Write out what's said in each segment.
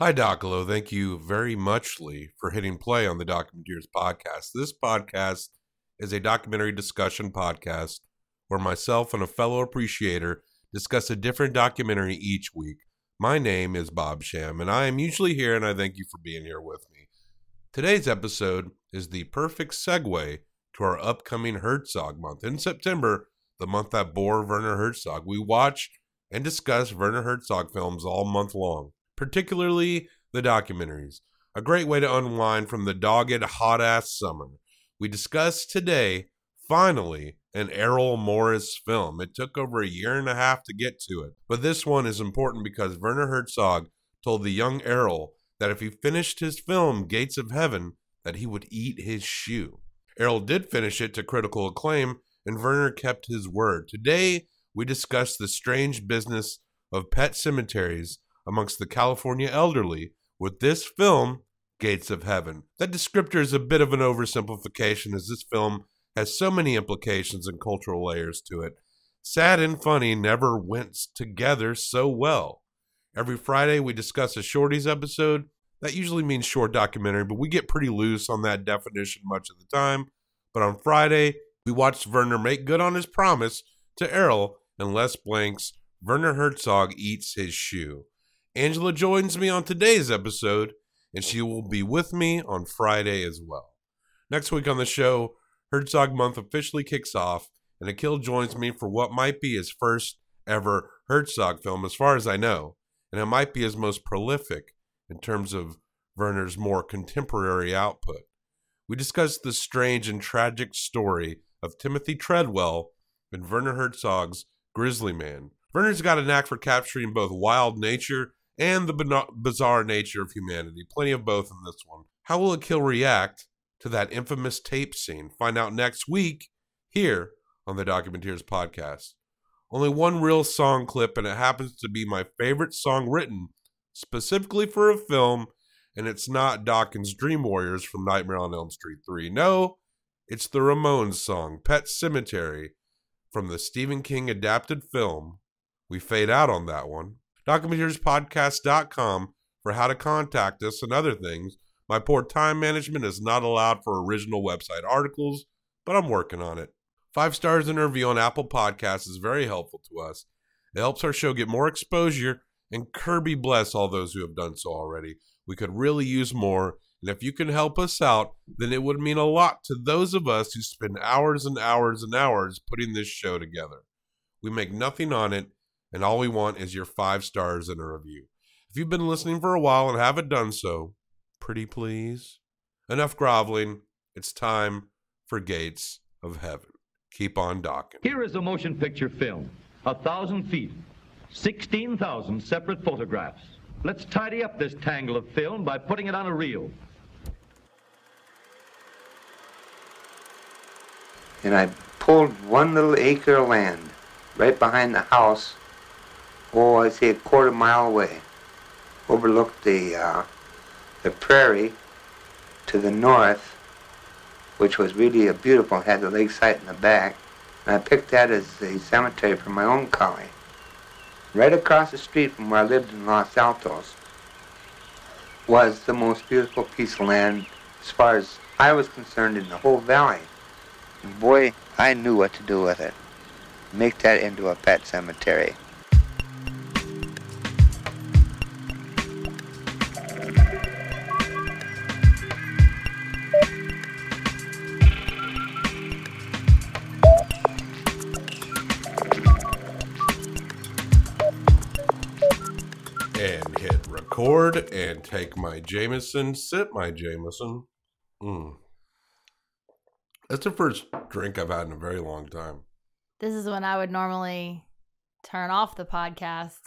Hi, Docolo. Thank you very muchly for hitting play on the Documenteers podcast. This podcast is a documentary discussion podcast where myself and a fellow appreciator discuss a different documentary each week. My name is Bob Sham, and I am usually here, and I thank you for being here with me. Today's episode is the perfect segue to our upcoming Herzog month. In September, the month that bore Werner Herzog, we watch and discuss Werner Herzog films all month long particularly the documentaries. A great way to unwind from the dogged hot ass summer. We discuss today, finally, an Errol Morris film. It took over a year and a half to get to it, but this one is important because Werner Herzog told the young Errol that if he finished his film Gates of Heaven, that he would eat his shoe. Errol did finish it to critical acclaim, and Werner kept his word. Today, we discuss the strange business of pet cemeteries amongst the California elderly with this film, Gates of Heaven. That descriptor is a bit of an oversimplification as this film has so many implications and cultural layers to it. Sad and funny never went together so well. Every Friday, we discuss a shorties episode. That usually means short documentary, but we get pretty loose on that definition much of the time. But on Friday, we watched Werner make good on his promise to Errol and Les Blank's Werner Herzog Eats His Shoe. Angela joins me on today's episode, and she will be with me on Friday as well. Next week on the show, Herzog Month officially kicks off, and Akil joins me for what might be his first ever Herzog film, as far as I know, and it might be his most prolific in terms of Werner's more contemporary output. We discuss the strange and tragic story of Timothy Treadwell and Werner Herzog's Grizzly Man. Werner's got a knack for capturing both wild nature and the bizarre nature of humanity. Plenty of both in this one. How will Akil react to that infamous tape scene? Find out next week here on the Documenteers podcast. Only one real song clip, and it happens to be my favorite song written specifically for a film, and it's not Dokken's Dream Warriors from Nightmare on Elm Street 3. No, it's the Ramones song, Pet Sematary, from the Stephen King adapted film. We fade out on that one documenteerspodcast.com for how to contact us and other things. My poor time management is not allowed for original website articles, but I'm working on it. Five stars in review on Apple Podcasts is very helpful to us. It helps our show get more exposure, and Kirby bless all those who have done so already. We could really use more, and if you can help us out, then it would mean a lot to those of us who spend hours and hours and hours putting this show together. We make nothing on it, and all we want is your five stars and a review. If you've been listening for a while and haven't done so, pretty please. Enough groveling. It's time for Gates of Heaven. Keep on docking. Here is a motion picture film. A thousand feet. 16,000 separate photographs. Let's tidy up this tangle of film by putting it on a reel. And I pulled one little acre of land right behind the house oh, I'd say a quarter mile away, overlooked the, uh, the prairie to the north, which was really a beautiful, had the lake site in the back. And I picked that as the cemetery for my own collie. Right across the street from where I lived in Los Altos was the most beautiful piece of land as far as I was concerned in the whole valley. And boy, I knew what to do with it. Make that into a pet cemetery. Record and take my Jameson, sip my Jameson. Mm. That's the first drink I've had in a very long time. This is when I would normally turn off the podcast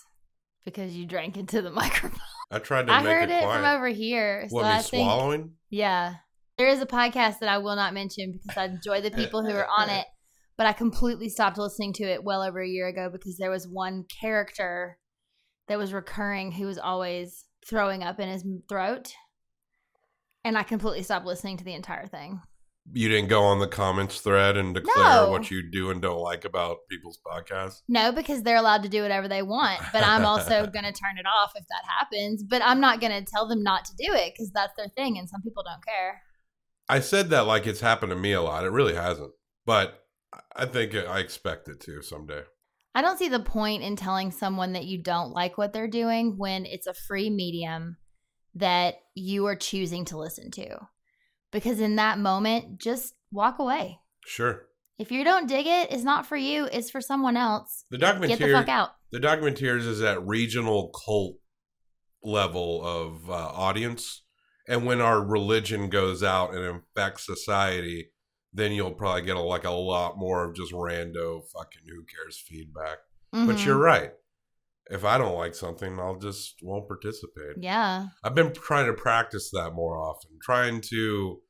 because you drank into the microphone. I tried to I heard it, it from over here. What, so I think, swallowing? Yeah. There is a podcast that I will not mention because I enjoy the people who are on it, but I completely stopped listening to it well over a year ago because there was one character that was recurring who was always throwing up in his throat. And I completely stopped listening to the entire thing. You didn't go on the comments thread and declare No. what you do and don't like about people's podcasts. No, because they're allowed to do whatever they want. But I'm also going to turn it off if that happens. But I'm not going to tell them not to do it because that's their thing. And some people don't care. I said that like it's happened to me a lot. It really hasn't, but I think I expect it to someday. I don't see the point in telling someone that you don't like what they're doing when it's a free medium that you are choosing to listen to. Because in that moment, just walk away. Sure. If you don't dig it, it's not for you, it's for someone else. The Get the fuck out. the documentaries is that regional cult level of uh, audience, and when our religion goes out and infects society, then you'll probably get a, like a lot more of just rando fucking who cares feedback. But Mhm. you're right. If I don't like something, I'll just won't participate. Yeah. I've been trying to practice that more often, trying to,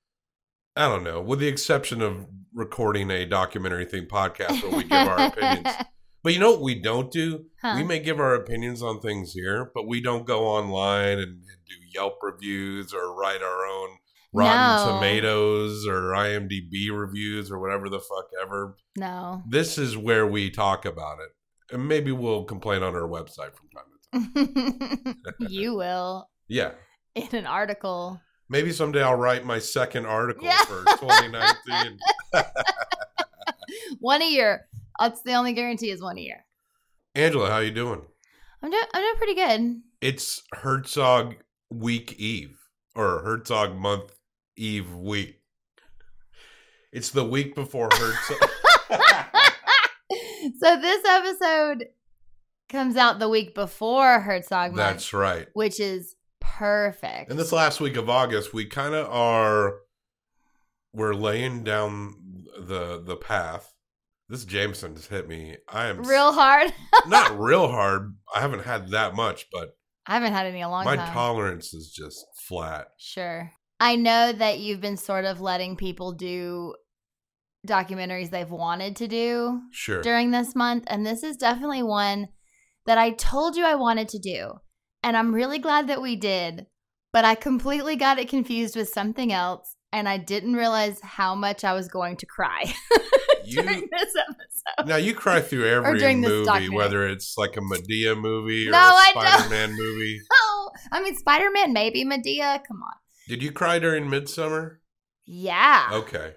I don't know, with the exception of recording a documentary themed podcast where we give our opinions. But you know what we don't do? Huh. We may give our opinions on things here, but we don't go online and do Yelp reviews or write our own Rotten No. Tomatoes or IMDb reviews or whatever the fuck ever. No. This is where we talk about it. And maybe we'll complain on our website from time to time. you will Yeah. in an article. Maybe someday I'll write my second article Yeah. for 2019. One a year. That's the only guarantee is one a year. Angela, how you doing? I'm doing I'm doing pretty good. It's Herzog Week Eve or Herzog Month Eve week. It's the week before Herzog. so this episode comes out the week before Herzog month, That's right. which is perfect. And this last week of August, we kind of are we're laying down the the path. This Jameson just hit me. I am real hard. not real hard. I haven't had that much, but I haven't had any a long my time. tolerance is just flat. Sure. I know that you've been sort of letting people do documentaries they've wanted to do Sure. during this month. And this is definitely one that I told you I wanted to do. And I'm really glad that we did. But I completely got it confused with something else. And I didn't realize how much I was going to cry You during this episode. now you cry through every movie, whether it's like a Madea movie or No, a I don't. Spider-Man movie. Oh, I mean, Spider Man, maybe Madea. Come on. Did you cry during Midsummer? Yeah. Okay.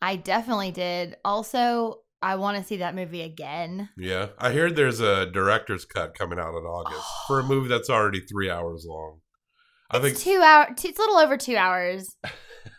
I definitely did. Also, I want to see that movie again. Yeah. I heard there's a director's cut coming out in August for a movie that's already three hours long. I think It's two hour. Two, it's a little over two hours.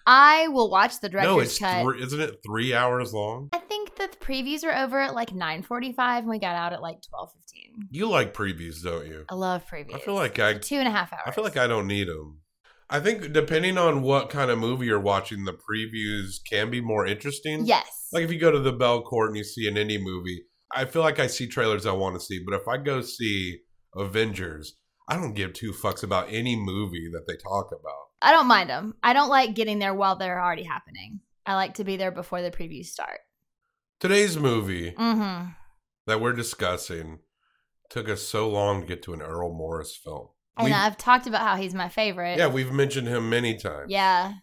I will watch the director's no, it's cut. three, isn't it three hours long? I think that the previews were over at like nine forty five, and we got out at like twelve fifteen. You like previews, don't you? I love previews. I feel like I two and a half hours. I feel like I don't need them. I think depending on what kind of movie you're watching, the previews can be more interesting. yes. Like if you go to the Belcourt and you see an indie movie, I feel like I see trailers I want to see. But if I go see Avengers, I don't give two fucks about any movie that they talk about. I don't mind them. I don't like getting there while they're already happening. I like to be there before the previews start. Today's movie Mm-hmm. that we're discussing took us so long to get to an Errol Morris film. And We've- I've talked about how he's my favorite. yeah, we've mentioned him many times. Yeah.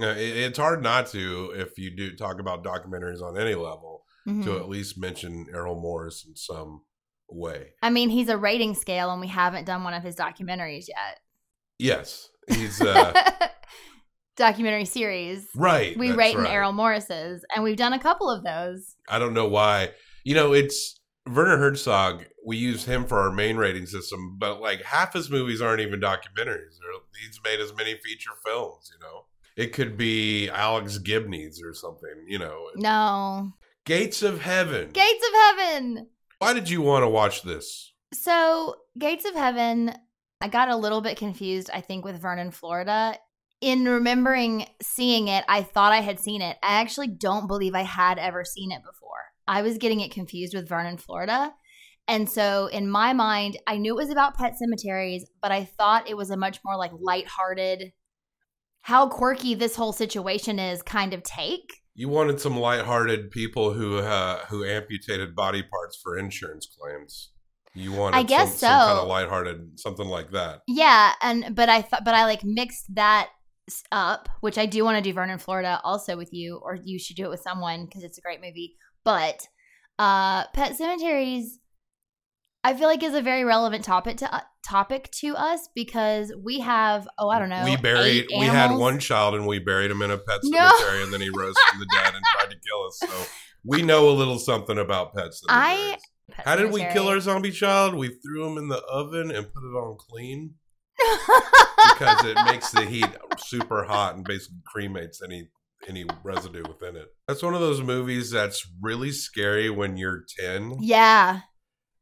Uh, it- it's hard not to if you do talk about documentaries on any level Mhm. to at least mention Errol Morris in some way. I mean, he's a rating scale, and we haven't done one of his documentaries yet. Yes, he's uh, Documentary series. right. We rate in right. Errol Morris's, and we've done a couple of those. I don't know why. You know, it's Werner Herzog. We use him for our main rating system, but like half his movies aren't even documentaries. He's made as many feature films. You know, it could be Alex Gibney's or something. You know, No. Gates of Heaven. Gates of Heaven. Why did you want to watch this? So, Gates of Heaven, I got a little bit confused, I think, with Vernon, Florida. In remembering seeing it, I thought I had seen it. I actually don't believe I had ever seen it before. I was getting it confused with Vernon, Florida. And so, in my mind, I knew it was about pet cemeteries, but I thought it was a much more like lighthearted, how quirky this whole situation is kind of take. You wanted some lighthearted people who uh, who amputated body parts for insurance claims. You wanted I guess some, some kind so. of lighthearted something like that. Yeah, and but I thought, but I like mixed that up, which I do want to do Vernon, Florida, also with you, or you should do it with someone because it's a great movie. But uh, pet cemeteries, I feel like is a very relevant topic to uh, topic to us because we have oh I don't know we buried. We had one child, and we buried him in a pet No. cemetery, and then he rose from the dead and tried to kill us. So we know a little something about pets. I- Pet How did we kill our zombie child? We threw him in the oven and put it on clean because it makes the heat super hot and basically cremates any any residue within it. That's one of those movies that's really scary when you're 10 yeah,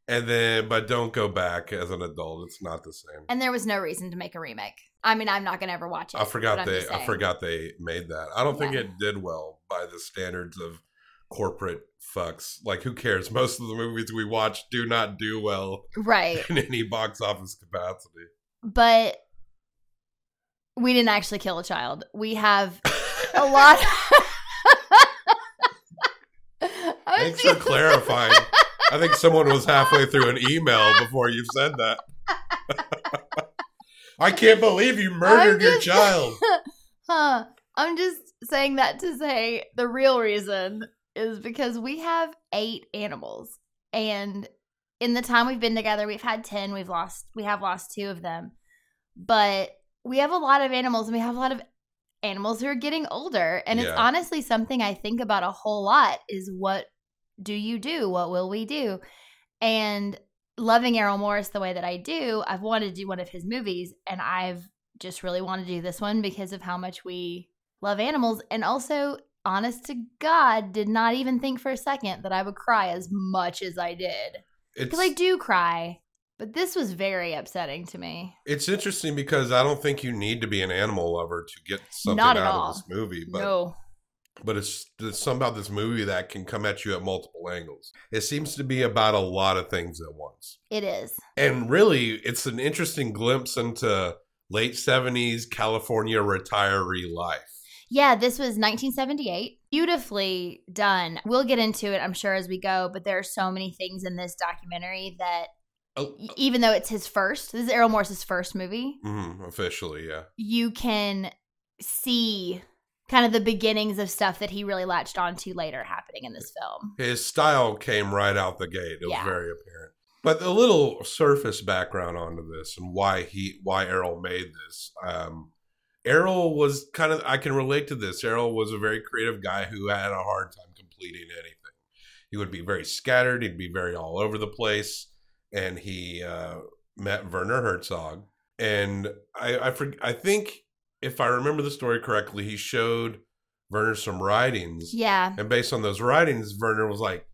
and then but don't go back as an adult. It's not the same. and there was no reason to make a remake. I mean, I'm not gonna ever watch it. I forgot they I forgot they made that. I don't think Yeah. it did well by the standards of corporate fucks. Like who cares? Most of the movies we watch do not do well Right, in any box office capacity. but we didn't actually kill a child. We have a lot. I was Thanks for clarifying. I think someone was halfway through an email before you said that. I can't believe you murdered I'm your child. huh. I'm just saying that to say the real reason is because we have eight animals. And in the time we've been together, we've had 10. We've lost, we have lost two of them. But we have a lot of animals and we have a lot of animals who are getting older. And it's honestly something I think about a whole lot is what do you do? What will we do? And loving Errol Morris the way that I do, I've wanted to do one of his movies and I've just really wanted to do this one because of how much we love animals and also honest to god did not even think for a second that i would cry as much as i did because i do cry but this was very upsetting to me it's interesting because I don't think you need to be an animal lover to get something Not out at of this movie. But no but it's there's something about this movie that can come at you at multiple angles. It seems to be about a lot of things at once. it is And really, it's an interesting glimpse into late 70s California retiree life. yeah this was 1978 beautifully done we'll get into it i'm sure as we go but there are so many things in this documentary that Oh, e- even though it's his first this is errol morris's first movie mhm, officially, yeah. you can see kind of the beginnings of stuff that he really latched onto later happening in this film. His style came right out the gate. It was very apparent. But a little surface background onto this and why he why Errol made this. Um, Errol was kind of I can relate to this. Errol was a very creative guy who had a hard time completing anything. He would be very scattered. He'd be very all over the place. And he uh, met Werner Herzog, and I I, for, I think if I remember the story correctly, he showed Werner some writings. Yeah. And based on those writings, Werner was like,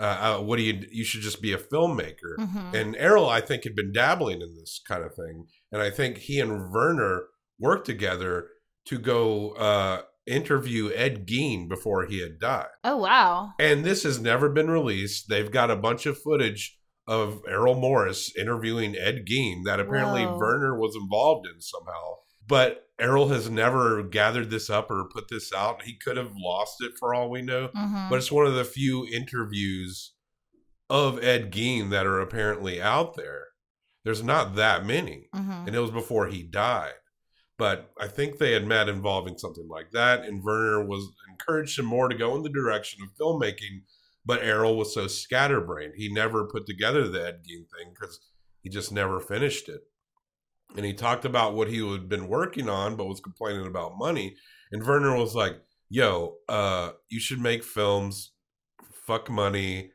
uh, uh, "What do you? You should just be a filmmaker." Mhm. And Errol, I think, had been dabbling in this kind of thing, and I think he and Werner worked together to go uh, interview Ed Gein before he had died. Oh wow. And this has never been released. They've got a bunch of footage of Errol Morris interviewing Ed Gein that apparently Whoa. Werner was involved in somehow. But Errol has never gathered this up or put this out. He could have lost it for all we know. Mhm. But it's one of the few interviews of Ed Gein that are apparently out there. There's not that many. Mhm. And it was before he died. But I think they had met involving something like that. And Werner was encouraged him more to go in the direction of filmmaking. But Errol was so scatterbrained. He never put together the Ed Gein thing because he just never finished it. And he talked about what he had been working on, but was complaining about money. And Werner was like, yo, uh, you should make films, fuck money.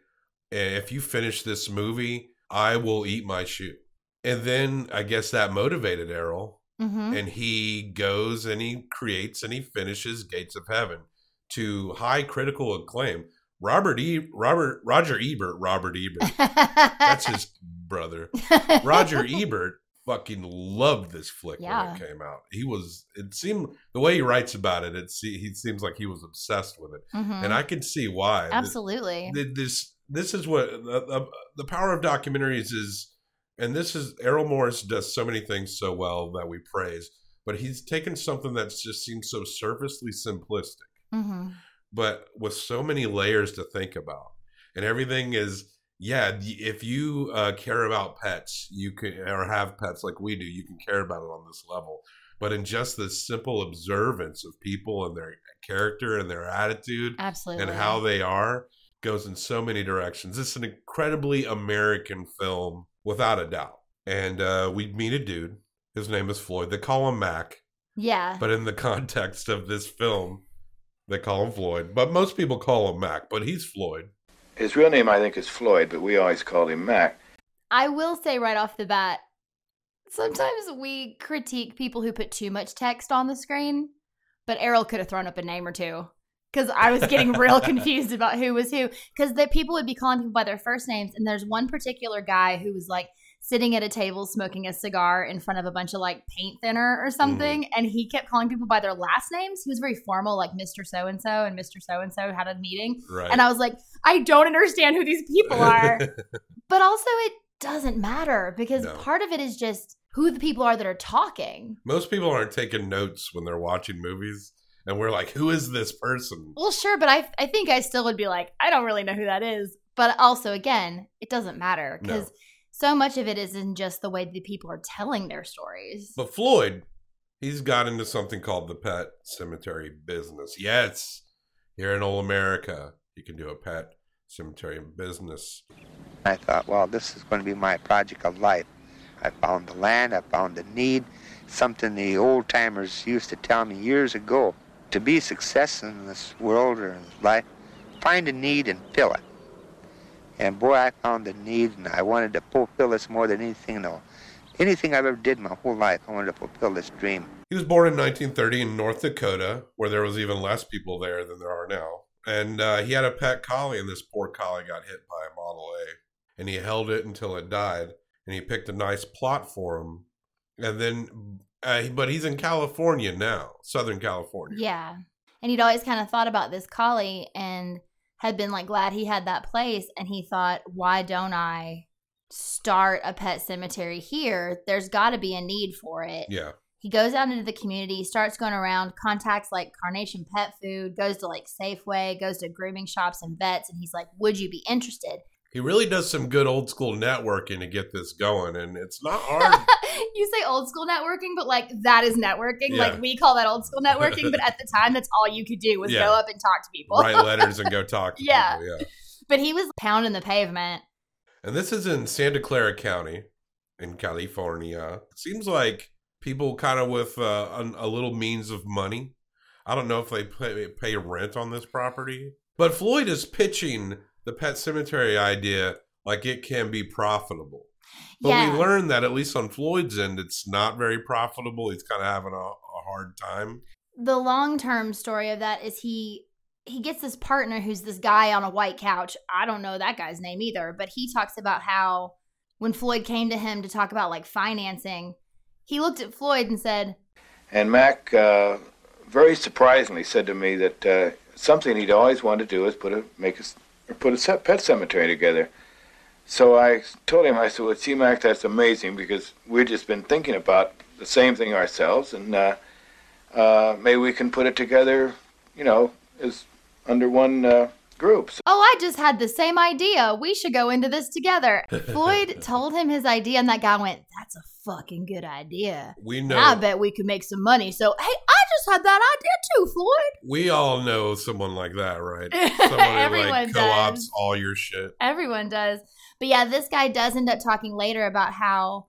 And if you finish this movie, I will eat my shoe. And then I guess that motivated Errol. Mhm. And he goes and he creates and he finishes Gates of Heaven to high critical acclaim. Robert E. Robert Roger Ebert, Robert Ebert. That's his brother. Roger Ebert fucking loved this flick Yeah. when it came out. He was it seemed the way he writes about it, it see, he seems like he was obsessed with it. Mhm. And I can see why. Absolutely. th- this this is what the, the, the power of documentaries is and this is Errol Morris does so many things so well that we praise, but he's taken something that just seems so surfacely simplistic Mhm. But with so many layers to think about and everything is yeah, if you uh, care about pets, you can or have pets like we do, you can care about it on this level. But in just the simple observance of people and their character and their attitude Absolutely. and how they are goes in so many directions. It's an incredibly American film, without a doubt. And uh, we meet a dude. His name is Floyd. They call him Mac, Yeah. but in the context of this film, they call him Floyd. But most people call him Mac, but he's Floyd. His real name, I think, is Floyd, but we always called him Mac. I will say right off the bat, sometimes we critique people who put too much text on the screen, but Errol could have thrown up a name or two. Because I was getting real confused about who was who. Because the people would be calling people by their first names, and there's one particular guy who was like sitting at a table smoking a cigar in front of a bunch of like paint thinner or mm-hmm. something, and he kept calling people by their last names. He was very formal, like Mr. So and so, and Mr. So and so had a meeting, Right. and I was like, I don't understand who these people are but also it doesn't matter because No. part of it is just who the people are that are talking. Most people aren't taking notes when they're watching movies, and we're like, "Who is this person?" Well, sure, but I I think I still would be like, I don't really know who that is. But also, again, it doesn't matter because No. So much of it is in just the way the people are telling their stories. But Floyd, he's got into something called the pet cemetery business. Yes, here in old America, you can do a pet cemetery business. I thought, well, this is going to be my project of life. I found the land, I found the need, something the old timers used to tell me years ago. To be success in this world or in life, find a need and fill it. And boy, I found the need, and I wanted to fulfill this more than anything else. Anything I've ever did my whole life, I wanted to fulfill this dream. He was born in 1930 in North Dakota, where there was even less people there than there are now. And uh, he had a pet collie, and this poor collie got hit by a Model A. And he held it until it died. And he picked a nice plot for him. And then, uh, but he's in California now, Southern California. Yeah. And he'd always kind of thought about this collie and had been like glad he had that place. And he thought, why don't I start a pet cemetery here? There's got to be a need for it. Yeah. He goes out into the community, starts going around, contacts like Carnation Pet Food, goes to like Safeway, goes to grooming shops and vets, and he's like, Would you be interested? He really does some good old school networking to get this going, and it's not hard. You say old school networking, but like that is networking. Yeah. Like we call that old school networking, but at the time, that's all you could do was Yeah. go up and talk to people. Write letters and go talk to Yeah. people. Yeah. But he was pounding the pavement. And this is in Santa Clara County in California. It seems like people kind of with uh, a, a little means of money. I don't know if they pay, pay rent on this property. But Floyd is pitching the pet cemetery idea like it can be profitable. But yeah. we learned that at least on Floyd's end, it's not very profitable. He's kind of having a, a hard time. the long term story of that is he he gets this partner who's this guy on a white couch. I don't know that guy's name either, but he talks about how when Floyd came to him to talk about like financing, he looked at Floyd and said, And Mac, uh, very surprisingly, said to me that uh, something he'd always wanted to do is put a make a s- or put a pet cemetery together. So I told him, I said, "Well, see, Mac, that's amazing because we've just been thinking about the same thing ourselves, and uh, uh, maybe we can put it together, you know, as under one uh, group." So "Oh, I just had the same idea. We should go into this together." Floyd told him his idea, and that guy went, "That's a fucking good idea." We And know. I bet we could make some money. So, hey, I just had that idea too, Floyd. we all know someone like that, right? Someone who like co-ops does. all your shit. Everyone does. But yeah, this guy does end up talking later about how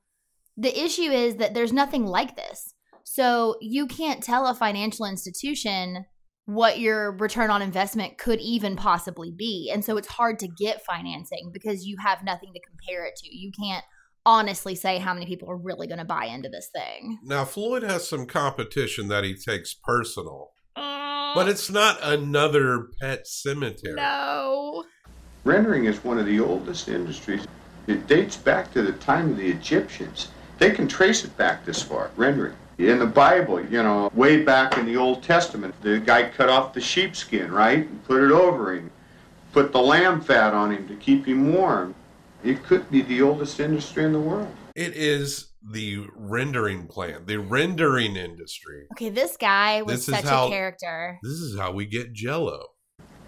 the issue is that there's nothing like this. So you can't tell a financial institution what your return on investment could even possibly be. And so it's hard to get financing because you have nothing to compare it to. You can't honestly say how many people are really going to buy into this thing. Now Floyd has some competition that he takes personal, but it's not another pet cemetery. no. Rendering is one of the oldest industries. It dates back to the time of the Egyptians. They can trace it back this far, rendering. In the Bible, you know, way back in the Old Testament, the guy cut off the sheepskin, right, and put it over him, put the lamb fat on him to keep him warm. It could be the oldest industry in the world. It is the rendering plant, the rendering industry. Okay, this guy was This is such how- a character. This is how we get Jello.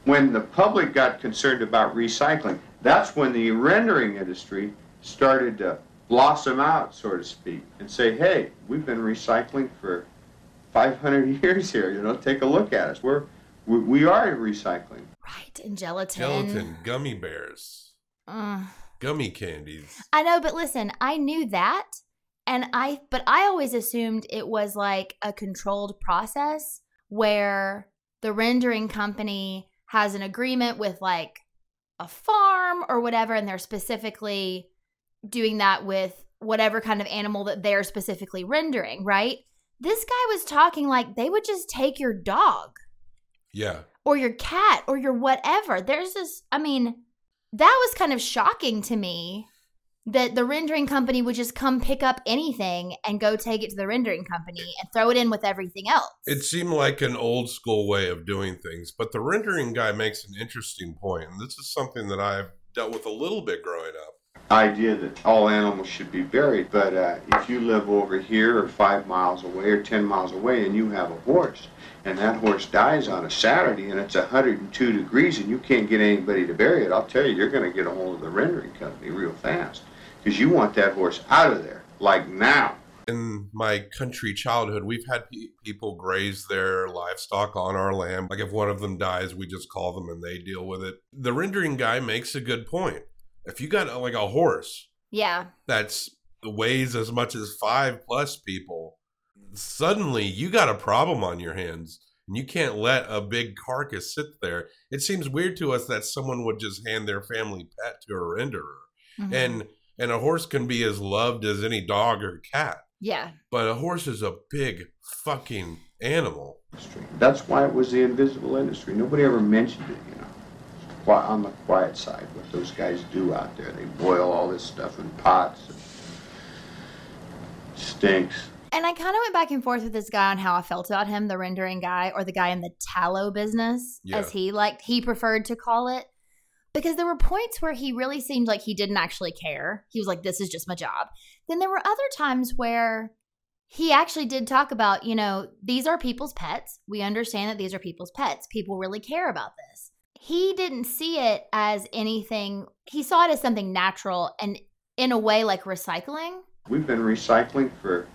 When the public got concerned about recycling, that's when the rendering industry started to blossom out, so to speak, and say, hey, we've been recycling for 500 years here. You know, take a look at us. We're we, we are recycling. Right, and gelatin. Gelatin, gummy bears, Ugh. gummy candies. I know, but listen, I knew that, and I, but I always assumed it was like a controlled process where the rendering company has an agreement with like a farm or whatever, and they're specifically doing that with whatever kind of animal that they're specifically rendering, right? This guy was talking like they would just take your dog Yeah. or your cat or your whatever. There's this, I mean, that was kind of shocking to me that the rendering company would just come pick up anything and go take it to the rendering company and throw it in with everything else. It seemed like an old school way of doing things, but the rendering guy makes an interesting point, and this is something that I've dealt with a little bit growing up. Idea that all animals should be buried, but uh, if you live over here or five miles away or ten miles away and you have a horse, and that horse dies on a Saturday and it's 102 degrees and you can't get anybody to bury it, I'll tell you, you're going to get a hold of the rendering company real fast because you want that horse out of there, like now. In my country childhood, we've had pe- people graze their livestock on our land. Like if one of them dies, we just call them and they deal with it. The rendering guy makes a good point. If you got like a horse yeah. that's weighs as much as five plus people, suddenly you got a problem on your hands. And you can't let a big carcass sit there. It seems weird to us that someone would just hand their family pet to a renderer. Mhm. And and a horse can be as loved as any dog or cat. yeah. But a horse is a big fucking animal. That's why it was the invisible industry. Nobody ever mentioned it, you know. Qui- On the quiet side, what those guys do out there. They boil all this stuff in pots. And stinks. And I kind of went back and forth with this guy on how I felt about him, the rendering guy or the guy in the tallow business, Yeah. as he liked, he preferred to call it. Because there were points where he really seemed like he didn't actually care. He was like, this is just my job. Then there were other times where he actually did talk about, you know, these are people's pets. We understand that these are people's pets. People really care about this. He didn't see it as anything, he saw it as something natural and in a way like recycling. We've been recycling for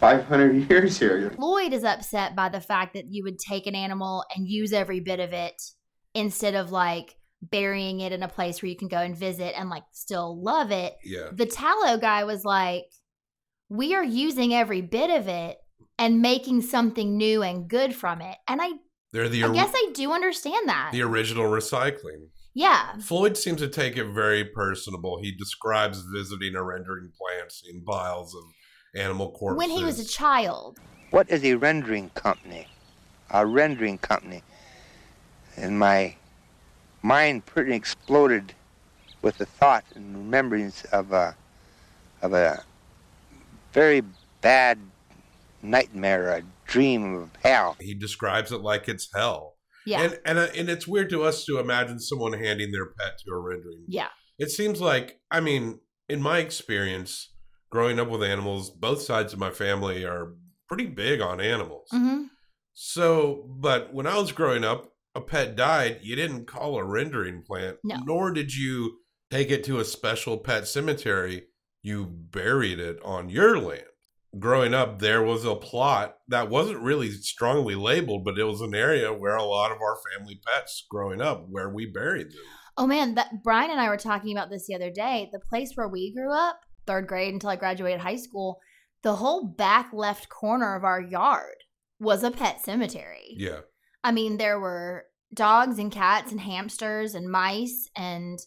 500 years here. Floyd is upset by the fact that you would take an animal and use every bit of it instead of like burying it in a place where you can go and visit and like still love it. Yeah. The tallow guy was like, we are using every bit of it and making something new and good from it. And I, They're the I or- guess I do understand that. the original recycling. yeah. Floyd seems to take it very personable. He describes visiting a rendering plant, seeing piles of animal corpses. When he was a child. What is a rendering company? A rendering company. And my mind pretty exploded with the thought and remembrance of a, of a very bad nightmare, a dream of hell. he describes it like it's hell. Yeah. And and uh, and it's weird to us to imagine someone handing their pet to a rendering. yeah. It seems like I mean, in my experience, growing up with animals, both sides of my family are pretty big on animals. hmm So, but when I was growing up, a pet died, you didn't call a rendering plant, No. nor did you take it to a special pet cemetery. You buried it on your land. Growing up, there was a plot that wasn't really strongly labeled, but it was an area where a lot of our family pets growing up, where we buried them. Oh man, that Brian and I were talking about this the other day. The place where we grew up, third grade until I graduated high school, the whole back left corner of our yard was a pet cemetery. Yeah. I mean, there were dogs and cats and hamsters and mice and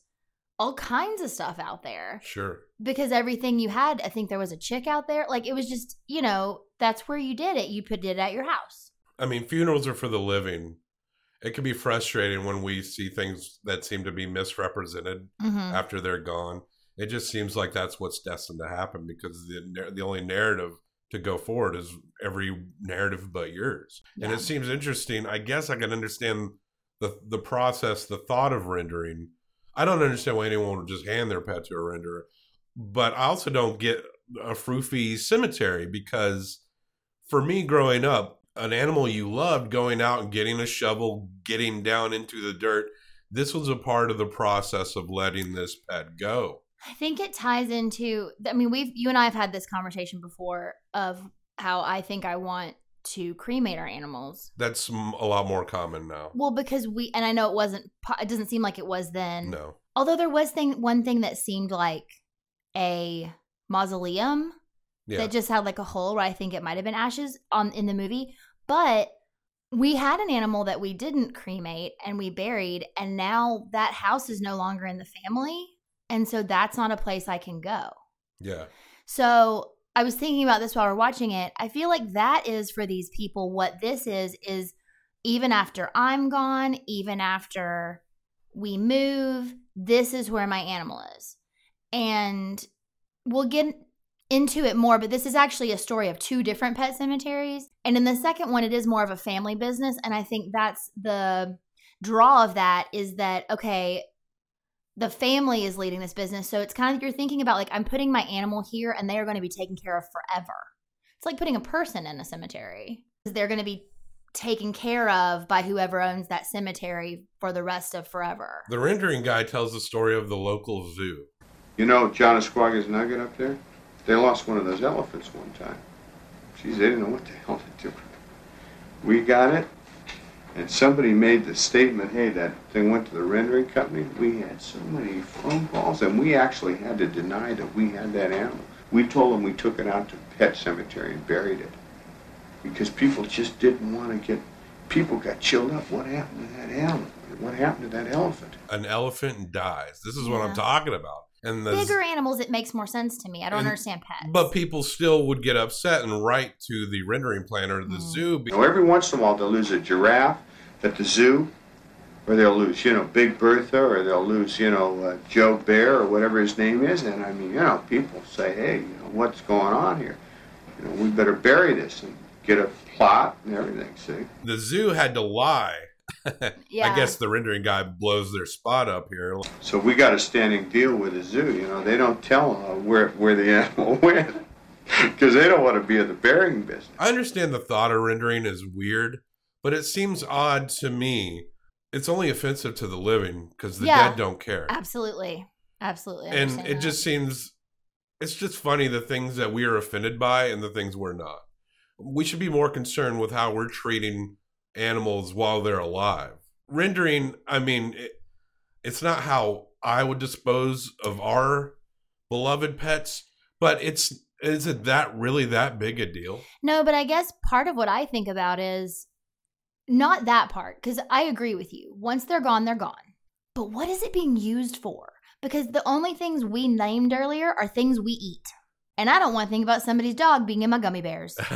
all kinds of stuff out there Sure. because everything you had, I think there was a chick out there. Like it was just, you know, that's where you did it. You put it at your house. I mean, funerals are for the living. It can be frustrating when we see things that seem to be misrepresented Mm-hmm. after they're gone. It just seems like that's what's destined to happen because the the only narrative to go forward is every narrative but yours. And it seems interesting. I guess I can understand the the process, the thought of rendering. I don't understand why anyone would just hand their pet to a renderer, but I also don't get a froofy cemetery because for me growing up, an animal you loved going out and getting a shovel, getting down into the dirt. This was a part of the process of letting this pet go. I think it ties into. I mean, we've you and I have had this conversation before of how I think I want to cremate our animals. That's a lot more common now. Well, because we and I know it wasn't. It doesn't seem like it was then. No. Although there was thing one thing that seemed like a mausoleum Yeah. that just had like a hole where I think it might have been ashes on in the movie. But we had an animal that we didn't cremate and we buried, and now that house is no longer in the family, and so that's not a place I can go. yeah. So I was thinking about this while we're watching it. I feel like that is for these people what this is is even after I'm gone, even after we move, this is where my animal is. And we'll get into it more, but this is actually a story of two different pet cemeteries. And in the second one, it is more of a family business. And I think that's the draw of that is that, okay, the family is leading this business. So it's kind of you're thinking about like I'm putting my animal here and they are going to be taken care of forever. It's like putting a person in a cemetery. They're going to be taken care of by whoever owns that cemetery for the rest of forever. The rendering guy tells the story of the local zoo. You know John Esquaga's nugget up there? They lost one of those elephants one time. Geez, they didn't know what the hell to do. We got it, and somebody made the statement, hey, that thing went to the rendering company. We had so many phone calls, and we actually had to deny that we had that animal. We told them we took it out to Pet Cemetery and buried it. Because people just didn't want to get, people got chilled up. What happened to that animal? What happened to that elephant? An elephant dies. This is what I'm talking about. And the Bigger animals, it makes more sense to me. I don't And- understand pets. but people still would get upset and write to the rendering planner of the Mm. zoo. You know, every once in a while they'll lose a giraffe at the zoo, or they'll lose, you know, Big Bertha, or they'll lose, you know, uh, Joe Bear, or whatever his name is. And I mean, you know, people say, hey, you know, what's going on here? You know, we better bury this and get a plot and everything. See? The zoo had to lie. yeah. I guess the rendering guy blows their spot up here. So we got a standing deal with the zoo. You know, they don't tell uh, where where the animal went because they don't want to be in the burying business. I understand the thought of rendering is weird, but it seems odd to me. It's only offensive to the living because the Yeah. dead don't care. Absolutely. Absolutely. I and it that. just seems it's just funny the things that we are offended by and the things we're not we should be more concerned with how we're treating animals while they're alive rendering i mean it, it's not how i would dispose of our beloved pets but it's is it that really that big a deal No, but I guess part of what I think about is not that part, because I agree with you. Once they're gone, they're gone. But what is it being used for? Because the only things we named earlier are things we eat. And I don't want to think about somebody's dog being in my gummy bears.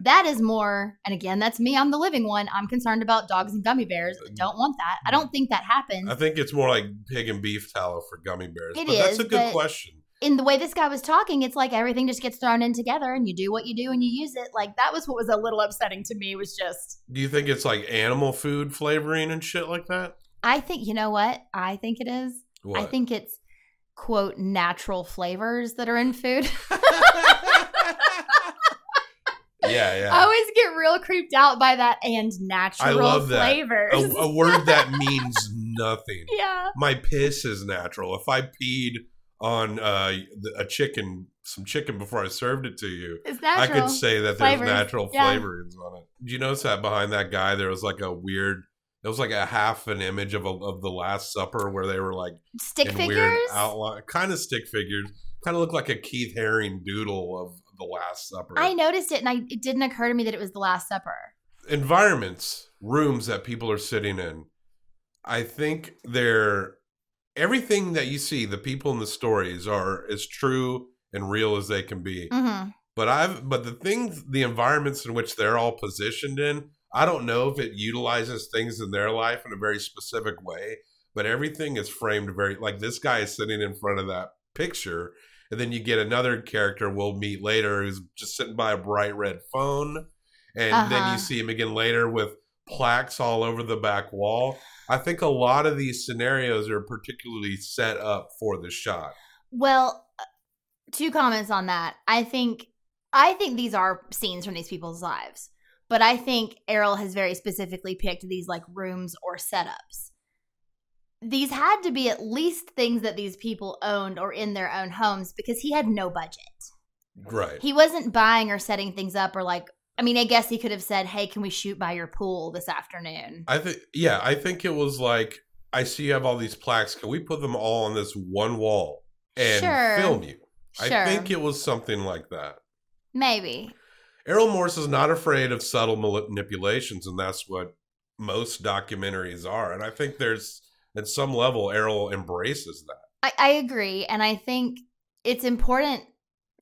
That is more, and again, that's me. I'm the living one. I'm concerned about dogs and gummy bears. I don't want that. I don't think that happens. i think it's more like pig and beef tallow for gummy bears It but that's a good question in the way this guy was talking, it's like everything just gets thrown in together and you do what you do and you use it. Like that was what was a little upsetting to me was just do you think it's like animal food flavoring and shit like that I think you know what? I think it is. what? I think it's quote natural flavors that are in food. yeah yeah I always get real creeped out by that and natural love that. flavors. a, a word that means nothing. yeah. My piss is natural. If I peed on uh, a chicken, some chicken before I served it to you, It's I could say that flavors. there's natural Yeah. flavorings on it. Do you notice that behind that guy there was like a weird? It was like a half an image of a, of the Last Supper where they were like Stick figures? outline, kind of stick figures. Kind of looked like a Keith Haring doodle of the Last Supper. I noticed it and I it didn't occur to me that it was the last supper. environments, rooms that people are sitting in. I think they're everything that you see, the people in the stories are as true and real as they can be. hmm But I've but the things the environments in which they're all positioned in, I don't know if it utilizes things in their life in a very specific way, but everything is framed very like this guy is sitting in front of that picture and then you get another character we'll meet later who's just sitting by a bright red phone and then Uh-huh. you see him again later with plaques all over the back wall. I think a lot of these scenarios are particularly set up for the shot. Well, uh, two comments on that. I think I think these are scenes from these people's lives. But I think Errol has very specifically picked these like rooms or setups. These had to be at least things that these people owned or in their own homes because he had no budget. Right. He wasn't buying or setting things up or like I mean, I guess he could have said, "Hey, can we shoot by your pool this afternoon?" I think yeah, I think it was like I see you have all these plaques. Can we put them all on this one wall and Sure. film you? Sure. I think it was something like that. Maybe. Errol Morris is not afraid of subtle manipulations, and that's what most documentaries are. And I think there's at some level Errol embraces that. I, I agree. And I think it's important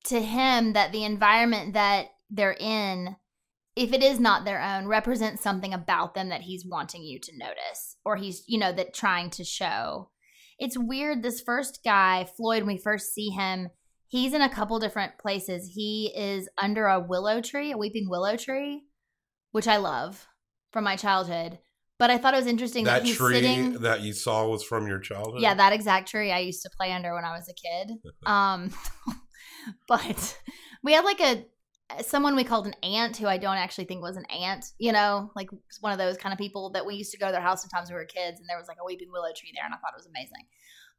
to him that the environment that they're in, if it is not their own, represents something about them that he's wanting you to notice or he's, you know, that trying to show. It's weird. This first guy, Floyd, when we first see him, he's in a couple different places. He is under a willow tree, a weeping willow tree, which I love from my childhood. But I thought it was interesting that, That he's tree sitting that you saw was from your childhood. yeah, that exact tree I used to play under when I was a kid. Um, but we had like a someone we called an aunt who I don't actually think was an aunt. You know, like one of those kind of people that we used to go to their house sometimes when we were kids, and there was like a weeping willow tree there, and I thought it was amazing.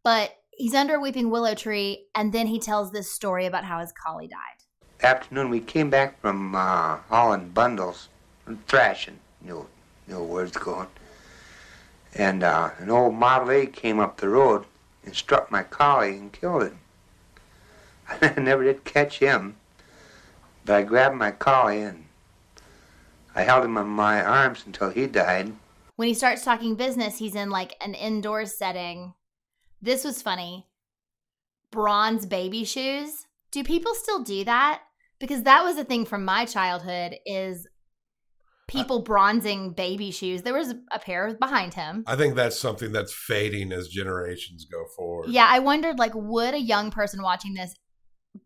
But he's under a weeping willow tree, and then he tells this story about how his collie died. Afternoon, we came back from uh, hauling bundles, thrashing, you know, you know going. And uh, an old Model A came up the road and struck my collie and killed it. I never did catch him, but I grabbed my collie and I held him in my arms until he died. When he starts talking business, he's in like an indoor setting. This was funny. Bronze baby shoes. Do people still do that? Because that was a thing from my childhood is people bronzing baby shoes. There was a pair behind him. I think that's something that's fading as generations go forward. Yeah, I wondered like would a young person watching this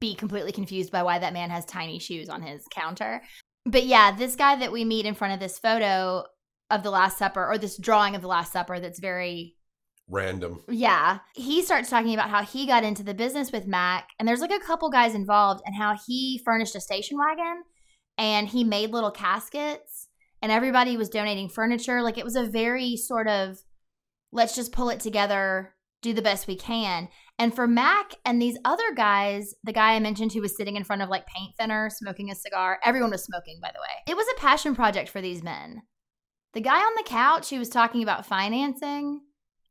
be completely confused by why that man has tiny shoes on his counter? But yeah, this guy that we meet in front of this photo of the last supper or this drawing of the last supper that's very Random. yeah, he starts talking about how he got into the business with Mac, and there's like a couple guys involved, and how he furnished a station wagon and he made little caskets, and everybody was donating furniture. Like it was a very sort of let's just pull it together, do the best we can. And for Mac and these other guys, the guy I mentioned who was sitting in front of like paint thinner, smoking a cigar, everyone was smoking, by the way. It was a passion project for these men. The guy on the couch who was talking about financing,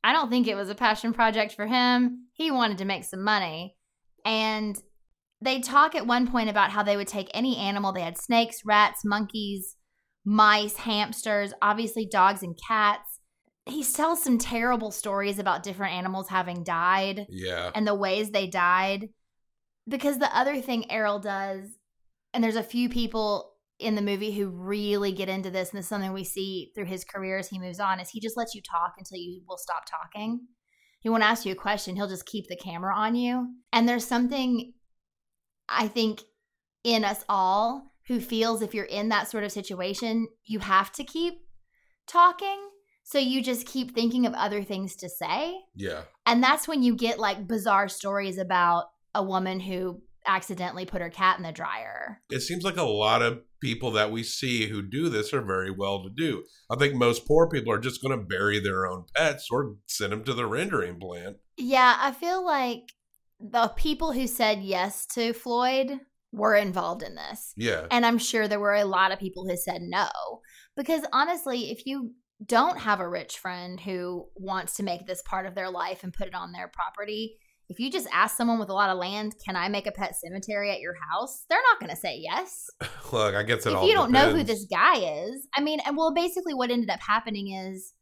I don't think it was a passion project for him. He wanted to make some money. And they talk at one point about how they would take any animal. They had snakes, rats, monkeys, mice, hamsters, obviously dogs and cats. He tells some terrible stories about different animals having died Yeah. and the ways they died. Because the other thing Errol does, and there's a few people in the movie who really get into this, and this is something we see through his career as he moves on, is he just lets you talk until you will stop talking. He won't ask you a question, he'll just keep the camera on you. And there's something I think in us all who feels if you're in that sort of situation, you have to keep talking. So you just keep thinking of other things to say. Yeah. And that's when you get like bizarre stories about a woman who accidentally put her cat in the dryer. It seems like a lot of people that we see who do this are very well to do. I think most poor people are just going to bury their own pets or send them to the rendering plant. Yeah, I feel like the people who said yes to Floyd were involved in this. Yeah. And I'm sure there were a lot of people who said no. Because honestly, if you don't have a rich friend who wants to make this part of their life and put it on their property, if you just ask someone with a lot of land, can I make a pet cemetery at your house? They're not going to say yes. Look, I guess it if all you don't know who this guy is, I mean, and well, basically, what ended up happening is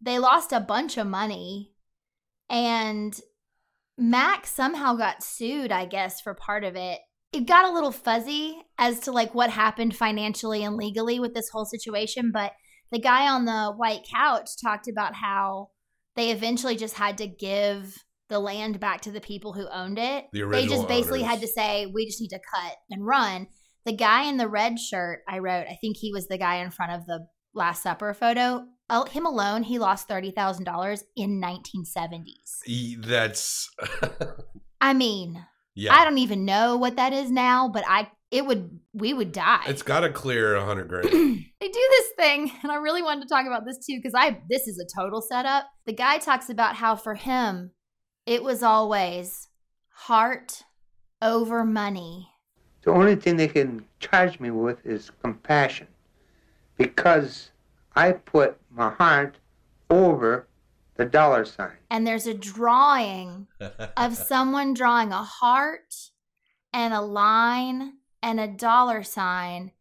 they lost a bunch of money, and Mac somehow got sued, I guess, for part of it. It got a little fuzzy as to like what happened financially and legally with this whole situation, but the guy on the white couch talked about how they eventually just had to give the land back to the people who owned it. The they just basically owners. had to say, we just need to cut and run. The guy in the red shirt, I wrote, I think he was the guy in front of the Last Supper photo. Oh, him alone, he lost thirty thousand dollars in nineteen seventies. That's I mean, yeah. I don't even know what that is now, but I it would we would die. It's got to clear a hundred grand. they do this thing, and I really wanted to talk about this too because I this is a total setup. The guy talks about how for him, it was always heart over money. The only thing they can charge me with is compassion because I put my heart over the dollar sign. And there's a drawing of someone drawing a heart and a line and a dollar sign.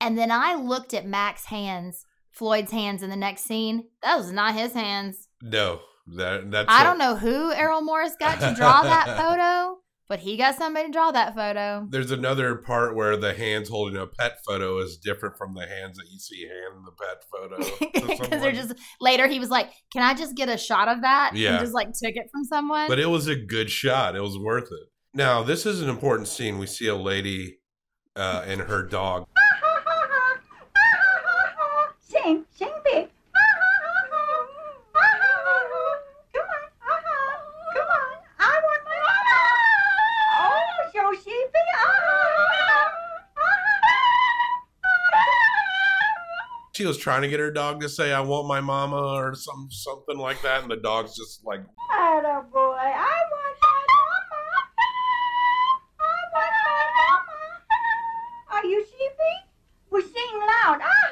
And then I looked at Mac's hands, Floyd's hands in the next scene. That was not his hands. no, that that's. I don't know who Errol Morris got to draw that photo, but he got somebody to draw that photo. There's another part where the hands holding a pet photo is different from the hands that you see handing the pet photo. Because they're just later he was like, Can I just get a shot of that? Yeah. And just like took it from someone. But it was a good shot. It was worth it. Now, this is an important scene. We see a lady uh, and her dog. She was trying to get her dog to say, I want my mama or some something like that. And the dog's just like, Atta boy, I want my mama. I want my mama. Are you sheepy? We sing loud. Ah,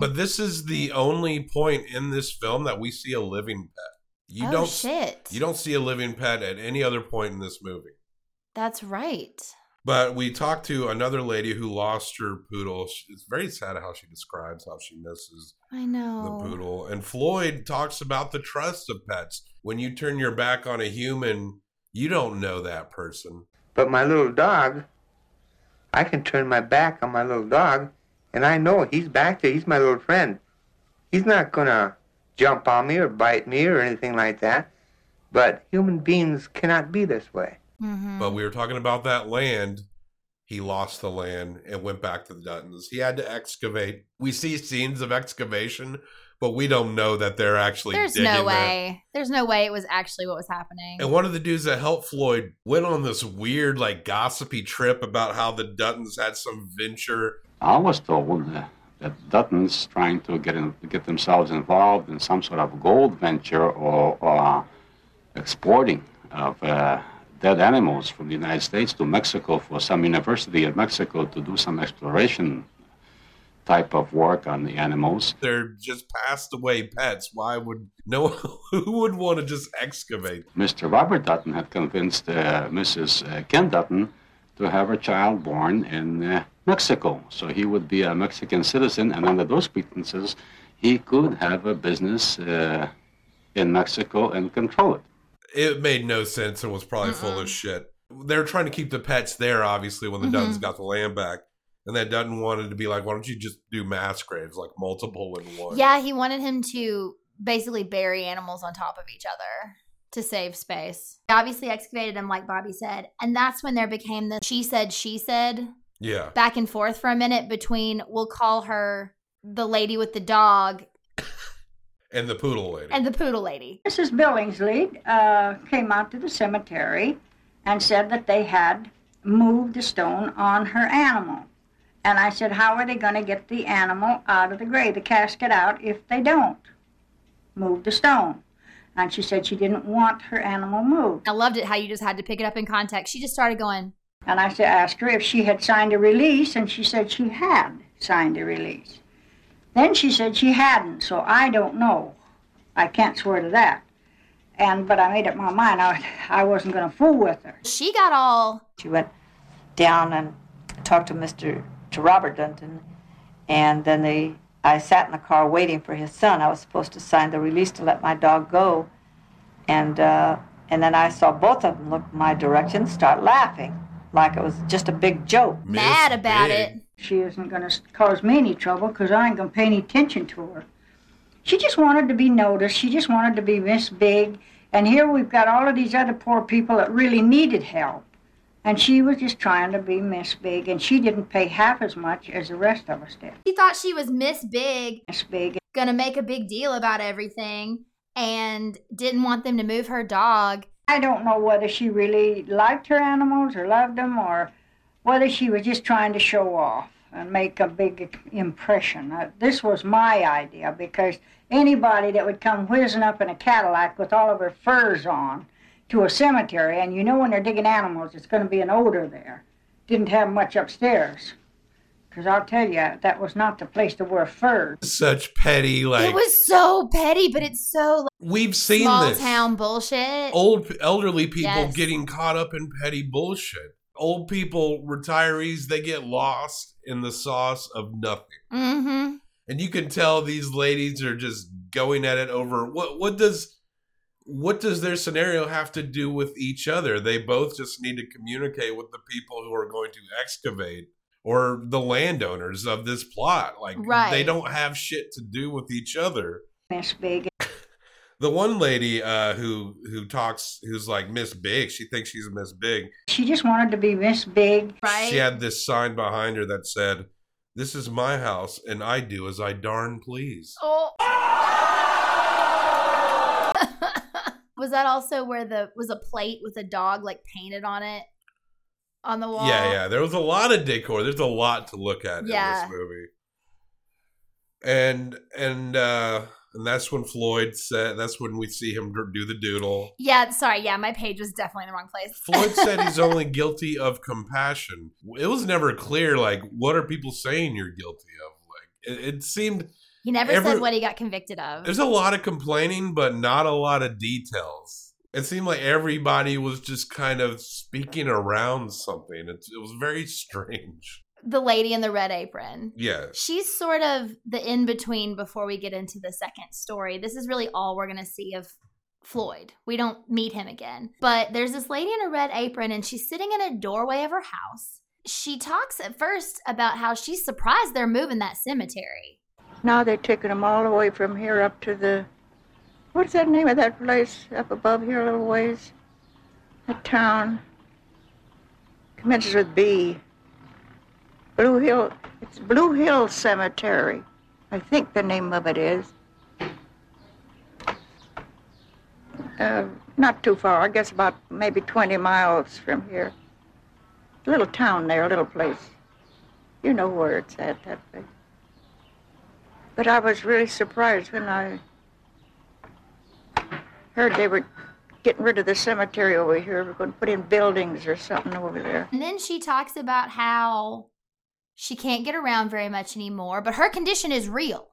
but this is the only point in this film that we see a living pet. You oh don't shit. you don't see a living pet at any other point in this movie. That's right. But we talked to another lady who lost her poodle. She- It's very sad how she describes how she misses I know. the poodle. And Floyd talks about the trust of pets. When you turn your back on a human, you don't know that person. But my little dog, I can turn my back on my little dog, and I know he's back there. He's my little friend. He's not gonna jump on me or bite me or anything like that. But human beings cannot be this way. Mhm. But we were talking about that land. He lost the land and went back to the Duttons. He had to excavate. We see scenes of excavation, but we don't know that they're actually There's digging no that. way. There's no way it was actually what was happening. And one of the dudes that helped Floyd went on this weird, like, gossipy trip about how the Duttons had some venture. I was told uh, that Dutton's trying to get in, get themselves involved in some sort of gold venture or, or exporting of uh, dead animals from the United States to Mexico for some university in Mexico to do some exploration type of work on the animals. They're just passed away pets. Why would no? Who would want to just excavate? Mr. Robert Dutton had convinced uh, Mrs. Uh, Ken Dutton to have her child born in uh, Mexico. So he would be a Mexican citizen, and under those pretenses, he could have a business uh, in Mexico and control it. It made no sense and was probably full of shit. They're trying to keep the pets there, obviously, when the Mhm. Duttons got the land back. And that Dutton wanted to be like, why don't you just do mass graves, like multiple in one? yeah, he wanted him to basically bury animals on top of each other to save space. He obviously excavated them, like Bobby said. And that's when there became the she said, she said Yeah. back and forth for a minute between, we'll call her the lady with the dog And the poodle lady. and the poodle lady. Mrs. Billingsley uh, came out to the cemetery and said that they had moved the stone on her animal. And I said, How are they going to get the animal out of the grave, the casket out, if they don't move the stone? And she said she didn't want her animal moved. I loved it how you just had to pick it up in context. She just started going, And I said, asked her if she had signed a release, and she said she had signed a release. Then she said she hadn't, so I don't know. I can't swear to that. And but I made up my mind I, I wasn't going to fool with her. she got all She went down and talked to Mr. to Robert Dutton, and then they. I sat in the car waiting for his son. I was supposed to sign the release to let my dog go, and uh, and then I saw both of them look my direction, start laughing like it was just a big joke. Miss mad about Big. it. She isn't going to cause me any trouble because I ain't going to pay any attention to her. She just wanted to be noticed. She just wanted to be Miss Big. And here we've got all of these other poor people that really needed help. And she was just trying to be Miss Big, and she didn't pay half as much as the rest of us did. She thought she was Miss Big, Miss Big. gonna make a big deal about everything, and didn't want them to move her dog. I don't know whether she really liked her animals or loved them or whether she was just trying to show off and make a big impression. Uh, this was my idea because anybody that would come whizzing up in a Cadillac with all of her furs on to a cemetery, and you know when they're digging animals, it's going to be an odor there. Didn't have much upstairs. Because I'll tell you, that was not the place to wear furs. Such petty, like it was so petty, but it's so like, we've seen small this. town bullshit. Old elderly people Yes. getting caught up in petty bullshit. Old people, retirees, they get lost in the sauce of nothing. Mm-hmm. and you can tell these ladies are just going at it over what what does what does their scenario have to do with each other they both just need to communicate with the people who are going to excavate or the landowners of this plot like Right. they don't have shit to do with each other Miss Big. the one lady uh who who talks who's like miss big she thinks she's miss big She just wanted to be Miss Big. Right. she had this sign behind her that said this is my house and i do as i darn please Oh. was that also where the was a plate with a dog like painted on it on the wall? Yeah, yeah. There was a lot of decor. There's a lot to look at Yeah. in this movie. And and uh and that's when Floyd said that's when we see him do the doodle. Yeah, sorry. Yeah, my page was definitely in the wrong place. Floyd said he's only guilty of compassion. It was never clear like what are people saying you're guilty of? Like it, it seemed he never every- said what he got convicted of. there's a lot of complaining but not a lot of details. It seemed like everybody was just kind of speaking around something. It, it was very strange. The lady in the red apron. Yeah. She's sort of the in between before we get into the second story. This is really all we're going to see of Floyd. We don't meet him again. But there's this lady in a red apron, and she's sitting in a doorway of her house. She talks at first about how she's surprised they're moving that cemetery. Now they're taking them all the way from here up to the. What's that name of that place up above here a little ways? That town. Commences with B. Blue Hill. It's Blue Hill Cemetery. I think the name of it is. Uh, not too far. I guess about maybe 20 miles from here. Little town there, a little place. You know where it's at, that place. But I was really surprised when I heard they were getting rid of the cemetery over here. We're going to put in buildings or something over there. And then she talks about how she can't get around very much anymore, but her condition is real.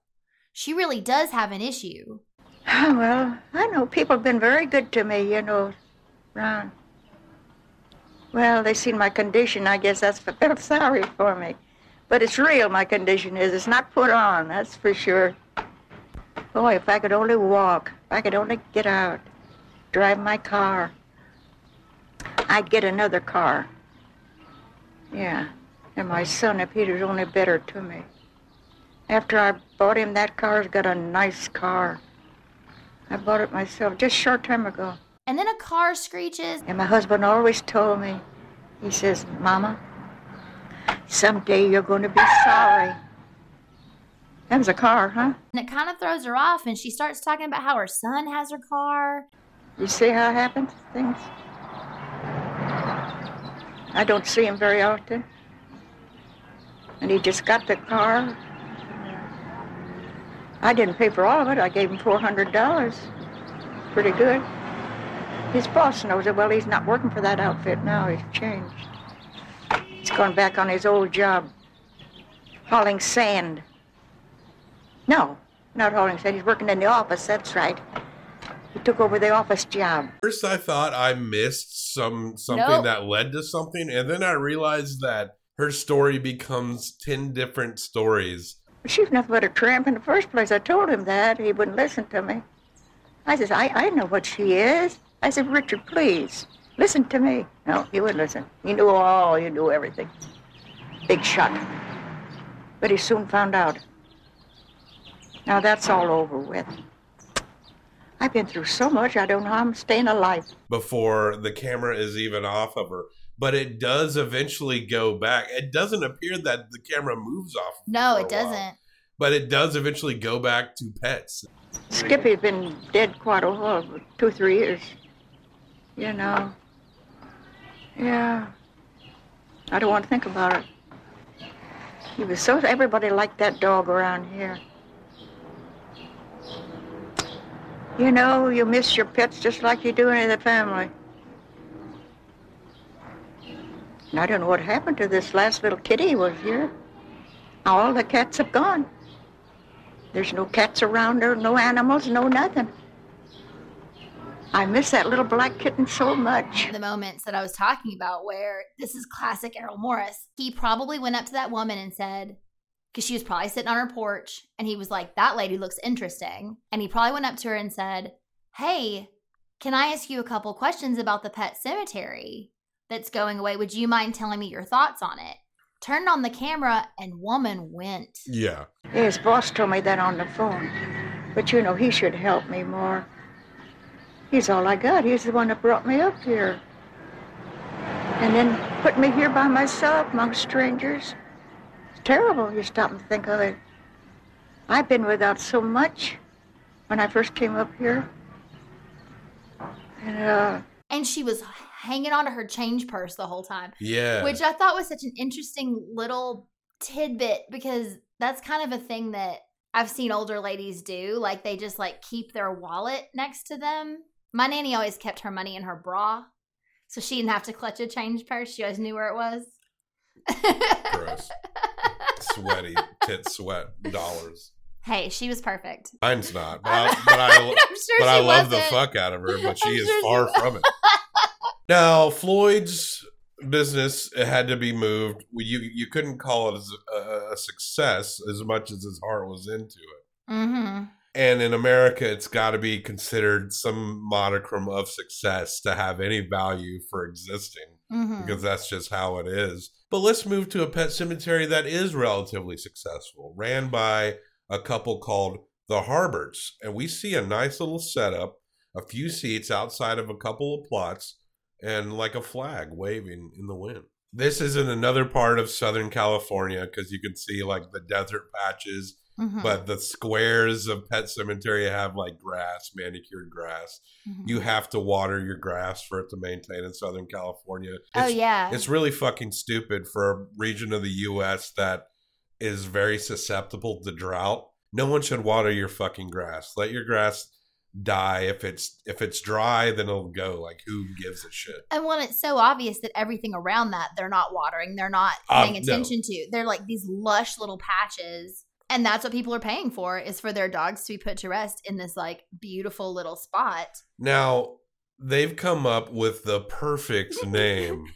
She really does have an issue. Ah, well, I know people have been very good to me, you know, Ron. Well, they seen my condition. I guess that's what they're sorry for me. But it's real, my condition is. It's not put on, that's for sure. Boy, if I could only walk, I could only get out, drive my car, I'd get another car. Yeah. And my son, if he was only better to me. After I bought him that car, he's got a nice car. I bought it myself just a short time ago. And then a car screeches. And my husband always told me, he says, Mama, someday you're going to be sorry. That was a car, huh? And it kind of throws her off, and she starts talking about how her son has her car. You see how it happens, things? I don't see him very often. And he just got the car. I didn't pay for all of it. I gave him $400. Pretty good. His boss knows it. Well, he's not working for that outfit now. He's changed. He's gone back on his old job, hauling sand. No, not hauling sand. He's working in the office. That's right. He took over the office job. First, I thought I missed some something Nope. that led to something, and then I realized that her story becomes ten different stories. She's nothing but a tramp in the first place. I told him that. He wouldn't listen to me. I says, I, I know what she is. I said, Richard, please, listen to me. No, he wouldn't listen. He knew all, he knew everything. Big shot. But he soon found out. Now that's all over with. I've been through so much, I don't know how I'm staying alive. before the camera is even off of her. But it does eventually go back. It doesn't appear that the camera moves off, No, it doesn't. but it does eventually go back to pets. Skippy's been dead quite a while, two, three years. You know. Yeah. I don't want to think about it. He was so everybody liked that dog around here. You know, you miss your pets just like you do any of the family. And I don't know what happened to this last little kitty was here. All the cats have gone. There's no cats around there, no animals, no nothing. I miss that little black kitten so much. The moments that I was talking about where this is classic Errol Morris. He probably went up to that woman and said, because she was probably sitting on her porch, and he was like, That lady looks interesting. And he probably went up to her and said, Hey, can I ask you a couple questions about the pet cemetery that's going away? Would you mind telling me your thoughts on it? Turned on the camera, and woman went. Yeah. His boss told me that on the phone. But you know, he should help me more. He's all I got. He's the one that brought me up here. And then put me here by myself among strangers. It's terrible. You stop and think of it. I've been without so much when I first came up here. And, uh, And she was hanging onto her change purse the whole time. Yeah. Which I thought was such an interesting little tidbit because that's kind of a thing that I've seen older ladies do. Like they just like keep their wallet next to them. My nanny always kept her money in her bra. So she didn't have to clutch a change purse. She always knew where it was. Gross. Sweaty tit sweat dollars. Hey, she was perfect. Mine's not, but I, but I, I'm sure but she I love the fuck out of her. But she I'm is sure far was. from it. Now Floyd's business it had to be moved. You you couldn't call it a, a success as much as his heart was into it. Mm-hmm. And in America, it's got to be considered some monochrome of success to have any value for existing Mm-hmm. because that's just how it is. But let's move to a pet cemetery that is relatively successful, ran by a couple called the Harberts. And we see a nice little setup, a few seats outside of a couple of plots, and like a flag waving in the wind. This is in another part of Southern California because you can see like the desert patches Mhm. but the squares of Pet Cemetery have like grass, manicured grass. Mhm. You have to water your grass for it to maintain in Southern California. Oh, It's- yeah. It's really fucking stupid for a region of the US that is very susceptible to drought. No one should water your fucking grass. Let your grass die. If it's if it's dry, then it'll go. Like who gives a shit? And when it's so obvious that everything around that they're not watering, they're not Um, paying no. attention to. They're like these lush little patches. And that's what people are paying for is for their dogs to be put to rest in this like beautiful little spot. Now, they've come up with the perfect name.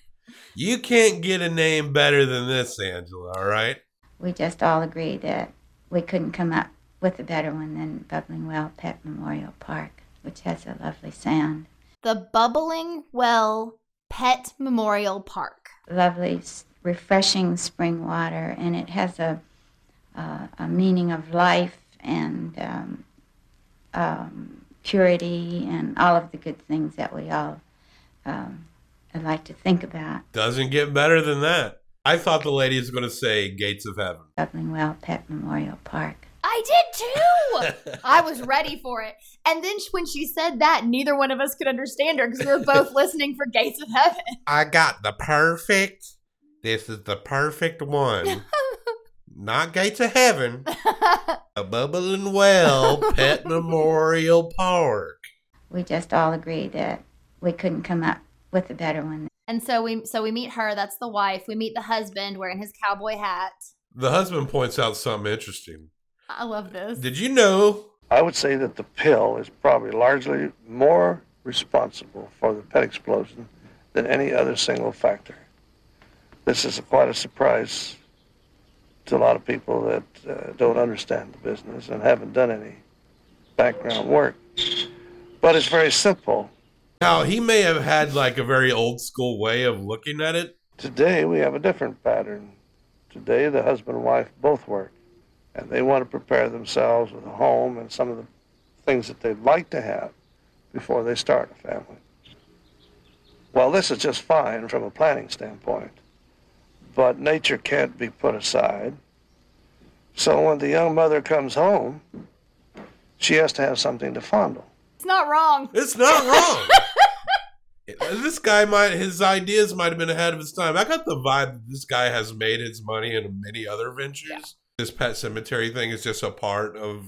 You can't get a name better than this, Angela, all right? We just all agreed that we couldn't come up with a better one than Bubbling Well Pet Memorial Park, which has a lovely sound. The Bubbling Well Pet Memorial Park. Lovely, refreshing spring water, and it has a, uh, a meaning of life and um, um, purity and all of the good things that we all um, like to think about. Doesn't get better than that. I thought the lady was going to say Gates of Heaven. Bubbling Well Pet Memorial Park. I did too. I was ready for it. And then when she said that, neither one of us could understand her because we were both listening for Gates of Heaven. I got the perfect. This is the perfect one. Not Gates of Heaven. A bubbling well pet memorial park. We just all agreed that we couldn't come up with a better one. And so we so we meet her, that's the wife. We meet the husband wearing his cowboy hat. The husband points out something interesting. I love this. Did you know I would say that the pill is probably largely more responsible for the pet explosion than any other single factor. This is quite a surprise to a lot of people that uh, don't understand the business and haven't done any background work. But it's very simple. Now, he may have had like a very old school way of looking at it. Today we have a different pattern. Today the husband and wife both work, and they want to prepare themselves with a home and some of the things that they'd like to have before they start a family. Well, this is just fine from a planning standpoint, but nature can't be put aside. So when the young mother comes home, she has to have something to fondle. It's not wrong. It's not wrong. this guy might his ideas might have been ahead of his time. I got the vibe that this guy has made his money in many other ventures. This pet cemetery thing is just a part of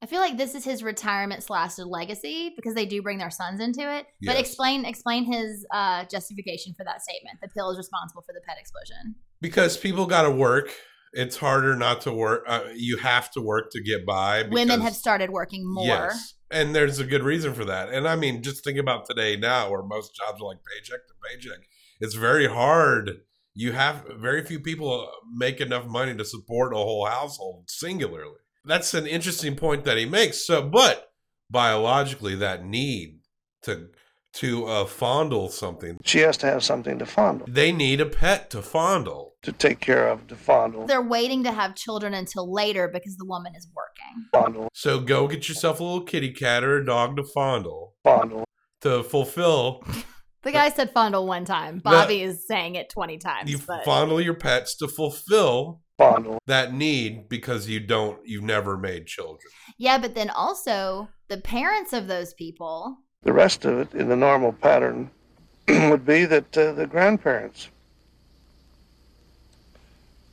I feel like this is his retirement slash legacy because they do bring their sons into it. But explain explain his uh, justification for that statement. The pill is responsible for the pet explosion. because people got to work. It's harder not to work. Uh, you have to work to get by. Women have started working more. Yes. And there's a good reason for that. And I mean, just think about today now where most jobs are like paycheck to paycheck. It's very hard. You have very few people make enough money to support a whole household singularly. That's an interesting point that he makes. So, but biologically, that need to to uh, fondle something, She has to have something to fondle, they need a pet to fondle. to take care of, to fondle, They're waiting to have children until later because the woman is working. fondle, So go get yourself a little kitty cat or a dog to fondle fondle. to fulfill The guy said fondle one time. Bobby is saying it 20 times. you but fondle your pets to fulfill Fondle. that need because you don't you've never made children yeah, but then also the parents of those people. The rest of it in the normal pattern would be that uh, the grandparents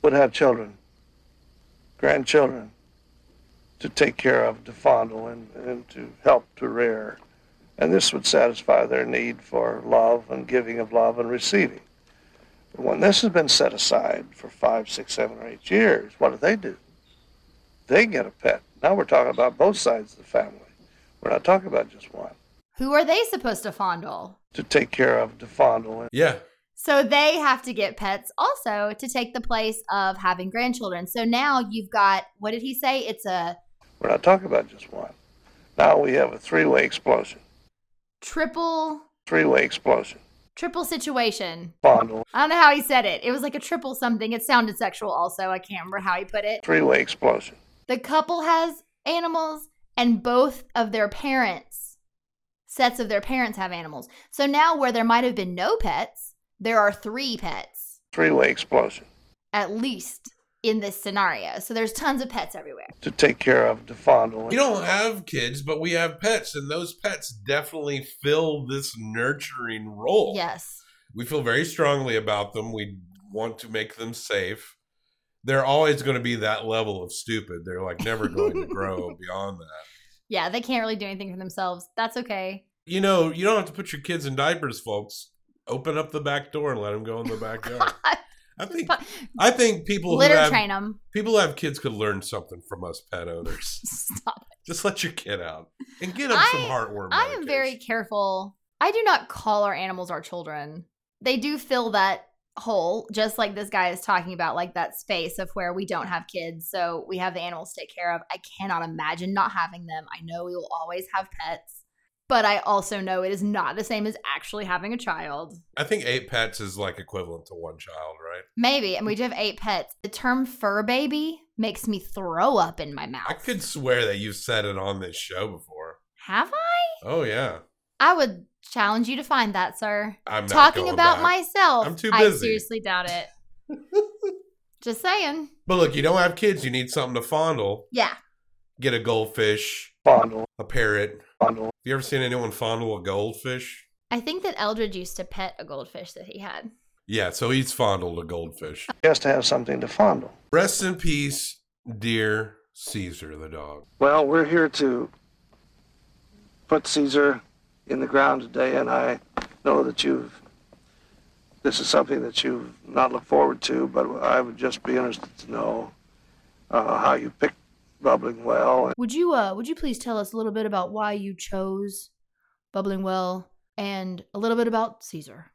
would have children, grandchildren, to take care of, to fondle, and, and to help to rear. And this would satisfy their need for love and giving of love and receiving. But when this has been set aside for five, six, seven, or eight years, what do they do? They get a pet. Now we're talking about both sides of the family. We're not talking about just one. Who are they supposed to fondle? To take care of, to fondle, and yeah So they have to get pets also to take the place of having grandchildren. So now you've got, what did he say? It's a we're not talking about just one. Now we have a three-way explosion. triple, Three-way explosion. Triple situation. Fondle. I don't know how he said it. It was like a triple something. It sounded sexual also. I can't remember how he put it. Three-way explosion. The couple has animals and both of their parents, sets of their parents have animals. So now where there might have been no pets, there are three pets Three-way explosion. at least in this scenario. So there's tons of pets everywhere. To take care of, to fondle. we don't have kids but we have pets and those pets definitely fill this nurturing role Yes. we feel very strongly about them we want to make them safe they're always going to be that level of stupid they're like never going to grow beyond that Yeah, they can't really do anything for themselves. That's okay. you know you don't have to put your kids in diapers folks open up the back door and let them go in the backyard i think i think people who Litter have, train them. People who have kids could learn something from us pet owners. Stop Just let your kid out and get them some heartworm. I am very careful. I do not call our animals our children. They do fill that hole, just like this guy is talking about, like that space of where we don't have kids. So we have the animals to take care of. I cannot imagine not having them. I know we will always have pets, but I also know it is not the same as actually having a child. I think eight pets is like equivalent to one child, right? Maybe. And we do have eight pets. The term fur baby makes me throw up in my mouth. I could swear that you've said it on this show before. Have I? Oh yeah, I would challenge you to find that, sir. I'm not Talking going about back. myself. I'm too busy. I seriously doubt it. Just saying. But look, you don't have kids. You need something to fondle. Yeah. Get a goldfish, Fondle. a parrot. Fondle. Have you ever seen anyone fondle a goldfish? I think that Eldred used to pet a goldfish that he had. Yeah, so he's fondled a goldfish. He has to have something to fondle. Rest in peace, dear Caesar the dog. Well, we're here to put Caesar in the ground today, and I know that you've. This is something that you've not looked forward to, but I would just be interested to know uh, how you picked Bubbling Well. Would you uh would you please tell us a little bit about why you chose Bubbling Well and a little bit about Caesar?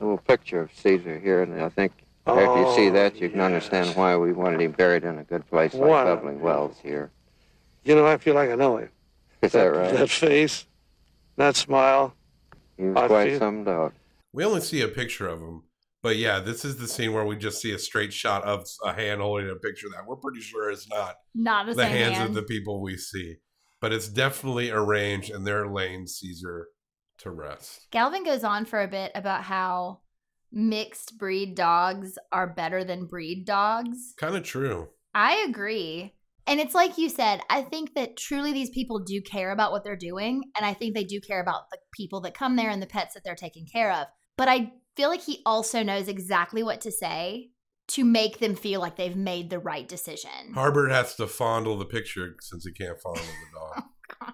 A little picture of Caesar here, and I think after you see Oh, that, you can understand why we wanted him buried in a good place like Wow. Bubbling Wells here. You know, I feel like I know him. Is that right? That face, that smile. He was I quite feel- some dog. We only see a picture of him. But yeah, this is the scene where we just see a straight shot of a hand holding a picture that we're pretty sure is not Not the the hands hand. of the people we see. But it's definitely arranged and they're laying Caesar to rest. Galvin goes on for a bit about how mixed breed dogs are better than breed dogs. Kind of true. I agree. And it's like you said, I think that truly these people do care about what they're doing. And I think they do care about the people that come there and the pets that they're taking care of. But I feel like he also knows exactly what to say to make them feel like they've made the right decision. Harbert has to fondle the picture since he can't fondle the dog. Oh,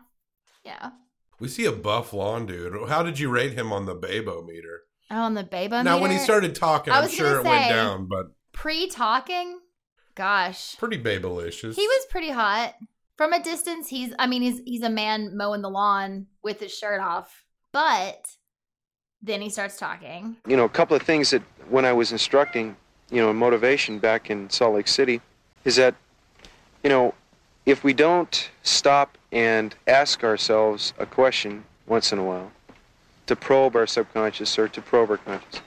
yeah. we see a buff lawn dude. How did you rate him on the Babo meter? Oh, on the Babo now, when he started talking, I'm sure it went down, but pre talking, gosh, pretty Babelicious. he was pretty hot. From a distance, he's I mean, he's he's a man mowing the lawn with his shirt off. But then he starts talking. you know, a couple of things that when I was instructing, you know, motivation back in Salt Lake City, is that, you know, if we don't stop and ask ourselves a question once in a while, to probe our subconscious or to probe our conscious,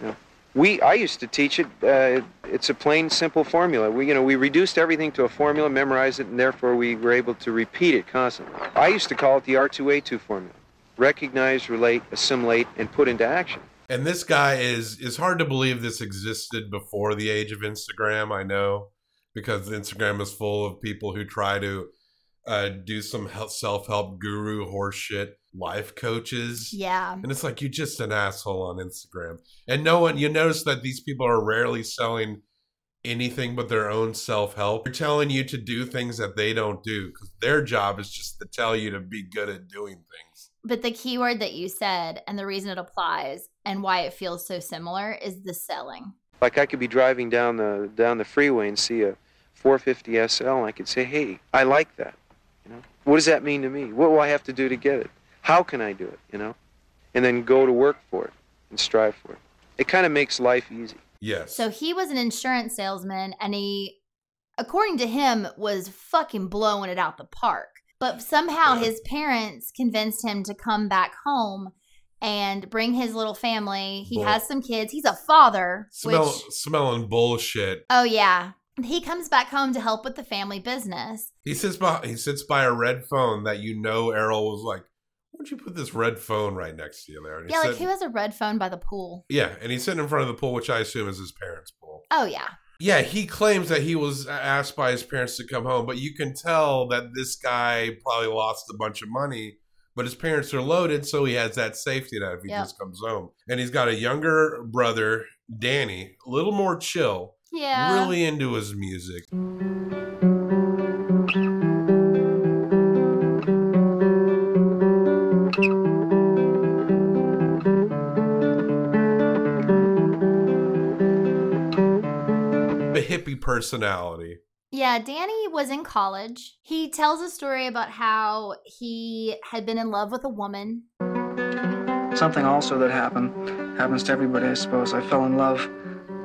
you know, we I used to teach it. Uh, it's a plain, simple formula. We, you know, we reduced everything to a formula, memorized it, and therefore we were able to repeat it constantly. I used to call it the R2A2 formula: recognize, relate, assimilate, and put into action. And this guy is is hard to believe this existed before the age of Instagram. I know because Instagram is full of people who try to uh, do some self help guru horseshit, life coaches. Yeah. And it's like you're just an asshole on Instagram. And no one you notice that these people are rarely selling anything but their own self help. They're telling you to do things that they don't do because their job is just to tell you to be good at doing things. But the keyword that you said and the reason it applies and why it feels so similar is the selling. Like I could be driving down the down the freeway and see a 450 SL, and I could say, "Hey, I like that." You know, what does that mean to me? What will I have to do to get it? How can I do it? You know, and then go to work for it and strive for it. It kind of makes life easy. Yes. So he was an insurance salesman and he, according to him, was fucking blowing it out the park. But somehow his parents convinced him to come back home and bring his little family. He Bull- has some kids. He's a father, Smell, which, smelling bullshit. oh, yeah. He comes back home to help with the family business. He sits by he sits by a red phone that you know Errol was like, Why'd you put this red phone right next to you there? Yeah, like sitting- who has a red phone by the pool? Yeah, and he's sitting in front of the pool, which I assume is his parents' pool. Oh, yeah. Yeah, he claims that he was asked by his parents to come home, but you can tell that this guy probably lost a bunch of money. But his parents are loaded, so he has that safety net if he Yep. just comes home. And he's got a younger brother, Danny, a little more chill, Yeah. really into his music. Personality. Yeah, Danny was in college. He tells a story about how he had been in love with a woman. Something also that happened happens to everybody, I suppose. I fell in love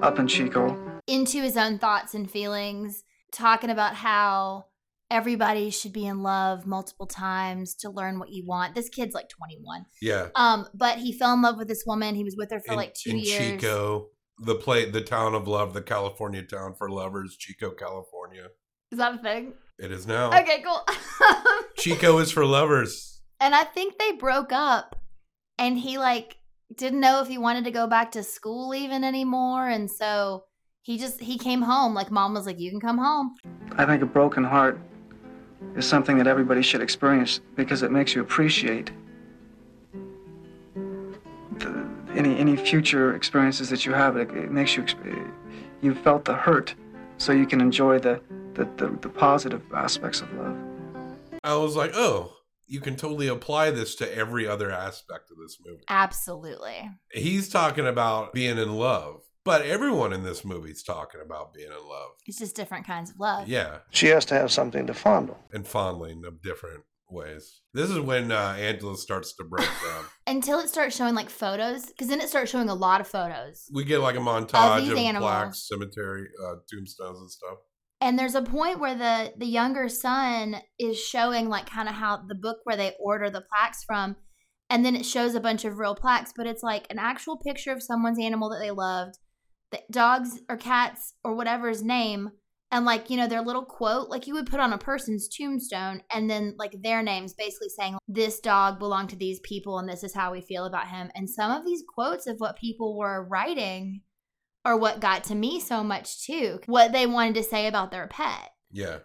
up in Chico. into his own thoughts and feelings, talking about how everybody should be in love multiple times to learn what you want. This kid's like 21. Yeah. Um, but he fell in love with this woman. He was with her for in, like two in years. Chico, the play, the town of love, the California town for lovers, Chico, California. Is that a thing? It is now. Okay, cool. Chico is for lovers. and I think they broke up and he like didn't know if he wanted to go back to school even anymore and so he just he came home like mom was like you can come home I think a broken heart is something that everybody should experience because it makes you appreciate any any future experiences that you have. It, it makes you you felt the hurt, so you can enjoy the the, the, the positive aspects of love. I was like, oh, you can totally apply this to every other aspect of this movie. absolutely He's talking about being in love, but everyone in this movie is talking about being in love. it's just different kinds of love Yeah, She has to have something to fondle. and fondling of different ways. This is when uh, Angela starts to break down. until it starts showing like photos because then it starts showing a lot of photos We get like a montage of, animals. plaques, cemetery, uh, tombstones, and stuff. and there's a point where the the younger son is showing like kind of how the book where they order the plaques from and then it shows a bunch of real plaques but it's like an actual picture of someone's animal that they loved the dogs or cats or whatever's name and like you know their little quote like you would put on a person's tombstone and then like their names basically saying this dog belonged to these people and this is how we feel about him and some of these quotes of what people were writing are what got to me so much too what they wanted to say about their pet Yeah.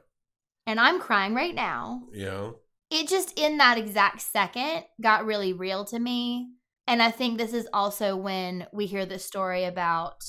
and I'm crying right now. yeah? It just in that exact second got really real to me. And I think this is also when we hear the story about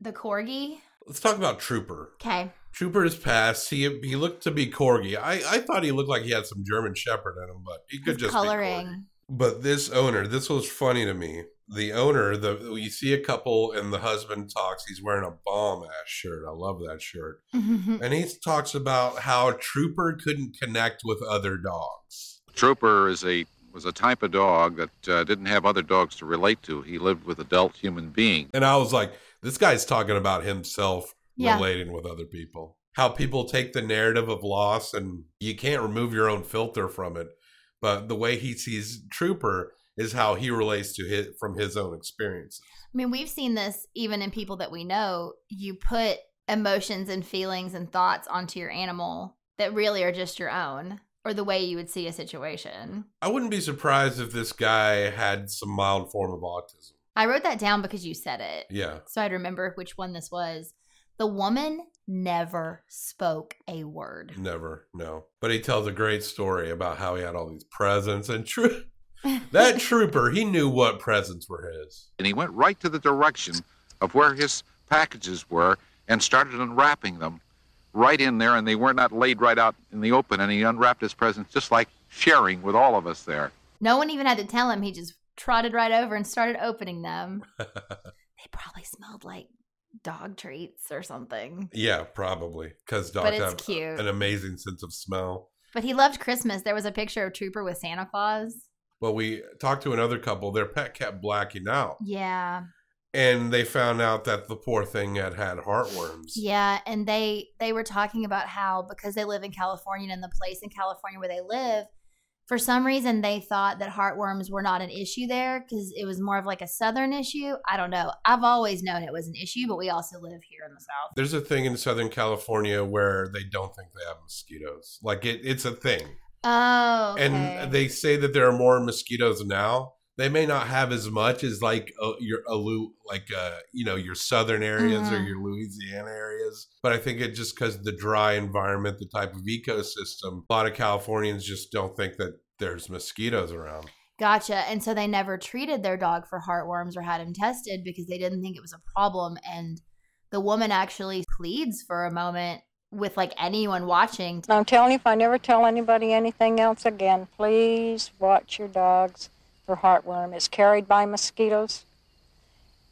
the corgi. Let's talk about Trooper. Okay. Trooper is passed. He he looked to be corgi. I, I thought he looked like he had some German Shepherd in him, but he could just be corgi. coloring. But this owner, this was funny to me. The owner, the you see a couple and the husband talks. He's wearing a bomb ass shirt. I love that shirt. and he talks about how Trooper couldn't connect with other dogs. Trooper is a was a type of dog that uh, didn't have other dogs to relate to. He lived with adult human beings. And I was like, this guy's talking about himself Yeah. relating with other people. How people take the narrative of loss and you can't remove your own filter from it. But the way he sees Trooper is how he relates to his from his own experiences. I mean, we've seen this even in people that we know. You put emotions and feelings and thoughts onto your animal that really are just your own or the way you would see a situation. I wouldn't be surprised if this guy had some mild form of autism. I wrote that down because you said it. Yeah. So I'd remember which one this was. The woman never spoke a word. Never, no. But he tells a great story about how he had all these presents and true that trooper, he knew what presents were his. And he went right to the direction of where his packages were and started unwrapping them right in there, and they were not laid right out in the open. And he unwrapped his presents just like sharing with all of us there. No one even had to tell him. He just trotted right over and started opening them. they probably smelled like dog treats or something. Yeah, probably because dogs have cute. an amazing sense of smell. But he loved Christmas. There was a picture of Trooper with Santa Claus. Well, we talked to another couple. Their pet kept blacking out, Yeah. and they found out that the poor thing had had heartworms. Yeah, and they they were talking about how because they live in California and the place in California where they live, for some reason they thought that heartworms were not an issue there because it was more of like a southern issue. I don't know. I've always known it was an issue, but we also live here in the south. There's a thing in Southern California where they don't think they have mosquitoes. Like it, it's a thing. Oh, okay. and they say that there are more mosquitoes now. They may not have as much as like uh, your Alu, like uh, you know your southern areas or Mhm. your Louisiana areas, but I think it just because the dry environment, the type of ecosystem, a lot of Californians just don't think that there's mosquitoes around. Gotcha. And so they never treated their dog for heartworms or had him tested because they didn't think it was a problem. And the woman actually pleads for a moment with like anyone watching. I'm telling you, if I never tell anybody anything else again, please watch your dogs for heartworm. is carried by mosquitoes,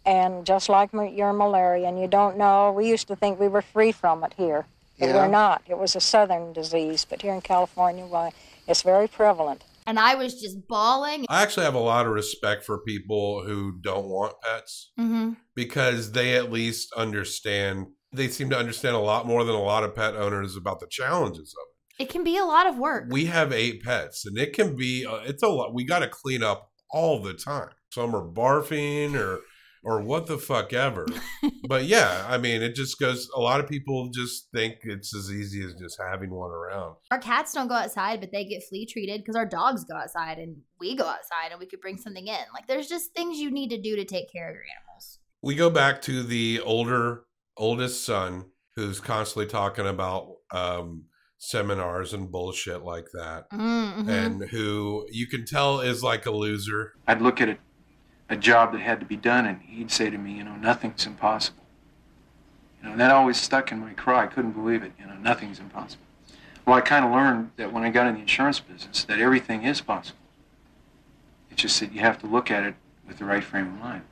and just like your malaria, and you don't know. We used to think we were free from it here, but Yeah. we're not. It was a southern disease, but here in California, why, it's very prevalent. And I was just bawling. I actually have a lot of respect for people who don't want pets Mm-hmm. because they at least understand. They seem to understand a lot more than a lot of pet owners about the challenges of it. It can be a lot of work. we have eight pets and it can be uh, it's a lot we got to clean up all the time some are barfing or or what the fuck ever but yeah i mean it just goes a lot of people just think it's as easy as just having one around Our cats don't go outside, but they get flea treated because our dogs go outside and we go outside and we could bring something in. Like there's just things you need to do to take care of your animals. we go back to the older oldest son who's constantly talking about um seminars and bullshit like that Mm-hmm. and who you can tell is like a loser I'd look at a, a job that had to be done, and he'd say to me, you know, nothing's impossible. You know, that always stuck in my craw. I couldn't believe it. You know, nothing's impossible. Well, I kind of learned that when I got in the insurance business, that everything is possible. It's just that you have to look at it with the right frame of mind,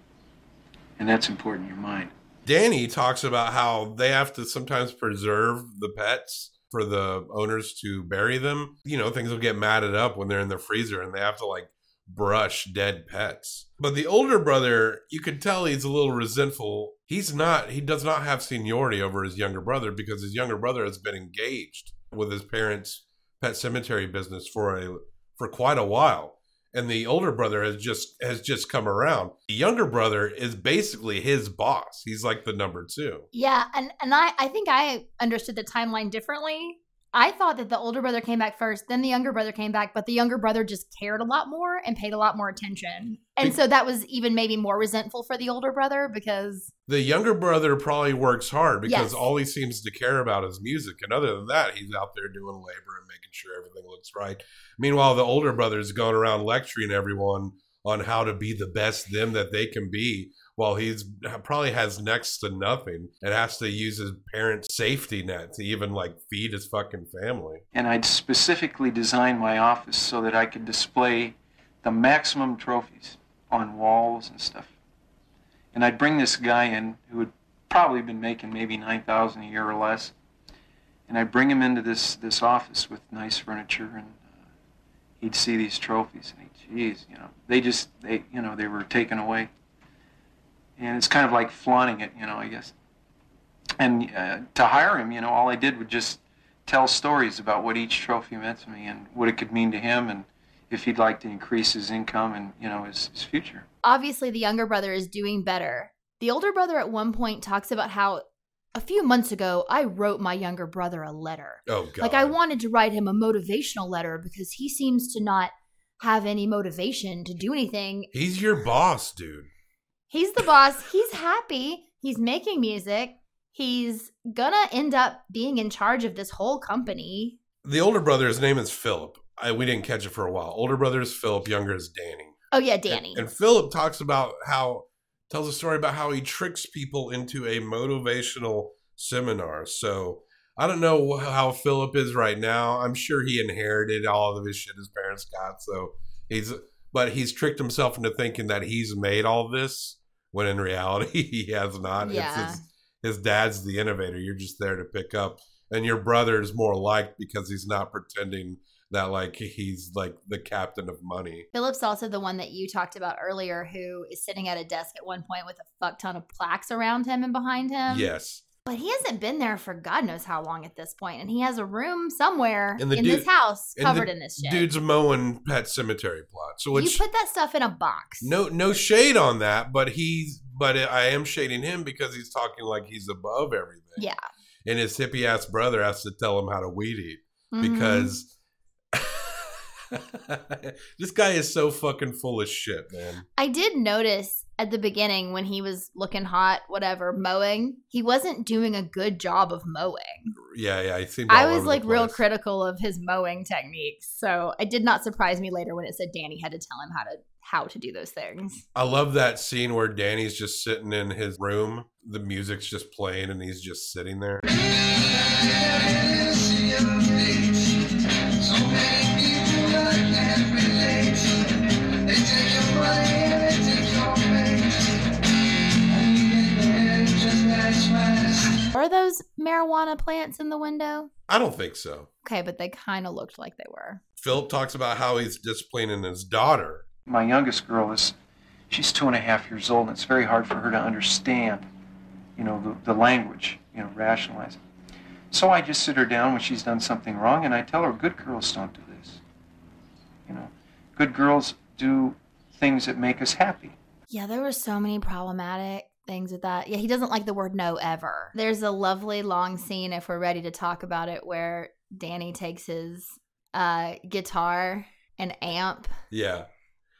and that's important in your mind. Danny talks about how they have to sometimes preserve the pets for the owners to bury them. You know, things will get matted up when they're in the freezer and they have to like brush dead pets. But the older brother, you can tell he's a little resentful. He's not, he does not have seniority over his younger brother because his younger brother has been engaged with his parents' pet cemetery business for a for quite a while and the older brother has just has just come around. The younger brother is basically his boss. He's like the number two. Yeah, and and I I think I understood the timeline differently. I thought that the older brother came back first, then the younger brother came back, but the younger brother just cared a lot more and paid a lot more attention. And so that was even maybe more resentful for the older brother because The younger brother probably works hard because Yes. all he seems to care about is music. And other than that, he's out there doing labor and making sure everything looks right. Meanwhile, the older brother's going around lecturing everyone on how to be the best them that they can be while he's probably has next to nothing and has to use his parents' safety net to even like feed his fucking family. And I'd specifically designed my office so that I could display the maximum trophies on walls and stuff. And I'd bring this guy in who had probably been making maybe 9000 a year or less. And I'd bring him into this, this office with nice furniture and uh, he'd see these trophies and he'd, geez, you know, they just, they, you know, they were taken away. And it's kind of like flaunting it, you know, I guess. And uh, to hire him, you know, all I did was just tell stories about what each trophy meant to me and what it could mean to him and if he'd like to increase his income and, you know, his, his future. obviously the younger brother is doing better. The older brother at one point talks about how a few months ago I wrote my younger brother a letter. Oh god. Like I wanted to write him a motivational letter because he seems to not have any motivation to do anything. He's your boss, dude. He's the boss. He's happy. He's making music. He's gonna end up being in charge of this whole company. The older brother, his name is Philip. I, we didn't catch it for a while. Older brother is Philip, younger is Danny. Oh yeah, Danny. And Philip talks about how tells a story about how he tricks people into a motivational seminar. So I don't know how Philip is right now. I'm sure he inherited all of his shit his parents got. So he's but he's tricked himself into thinking that he's made all this when in reality he has not. Yeah. It's his, his dad's the innovator. You're just there to pick up. And your brother's more liked because he's not pretending that like he's like the captain of money. Philip's also the one that you talked about earlier, who is sitting at a desk at one point with a fuck ton of plaques around him and behind him. yes. But he hasn't been there for God knows how long at this point, and he has a room somewhere in dude- this house covered in this shit. Dude's mowing pet cemetery plot. So you put that stuff in a box. no no shade on that, but he's but I am shading him because he's talking like he's above everything. Yeah. And his hippie ass brother has to tell him how to weed eat Mhm. because this guy is so fucking full of shit, man. I did notice at the beginning when he was looking hot, whatever, mowing, he wasn't doing a good job of mowing. Yeah, yeah. He seemed. I was like real critical of his mowing techniques. So it did not surprise me later when it said Danny had to tell him how to how to do those things. I love that scene where Danny's just sitting in his room. The music's just playing, and he's just sitting there. Are those marijuana plants in the window? I don't think so. Okay, but they kind of looked like they were. Philip talks about how he's disciplining his daughter. My youngest girl is, she's two and a half years old, and it's very hard for her to understand, you know, the, the language, you know, rationalize it. So I just sit her down when she's done something wrong, and I tell her, good girls don't do this. You know, good girls do things that make us happy. Yeah, there were so many problematic things with that. Yeah, he doesn't like the word no ever. There's a lovely long scene, if we're ready to talk about it, where Danny takes his uh, guitar and amp Yeah.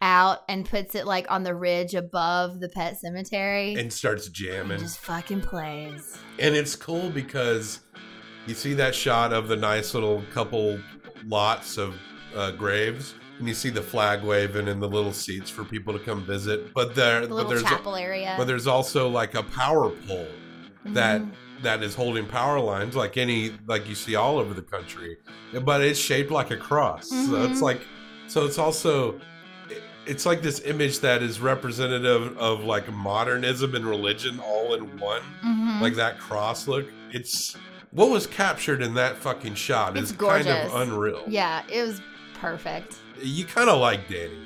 out and puts it like on the ridge above the pet cemetery. And starts jamming. just fucking plays. And it's cool because you see that shot of the nice little couple lots of uh, graves, and you see the flag waving and the little seats for people to come visit. But there, The but there's chapel area. But there's also like a power pole that Mhm. that is holding power lines, like any like you see all over the country. But it's shaped like a cross, so it's Mhm. like, so it's also. It's like this image that is representative of like modernism and religion all in one Mhm. like that cross look. It's what was captured in that fucking shot It's is kind of unreal. Yeah, it was perfect. You kind of like Danny.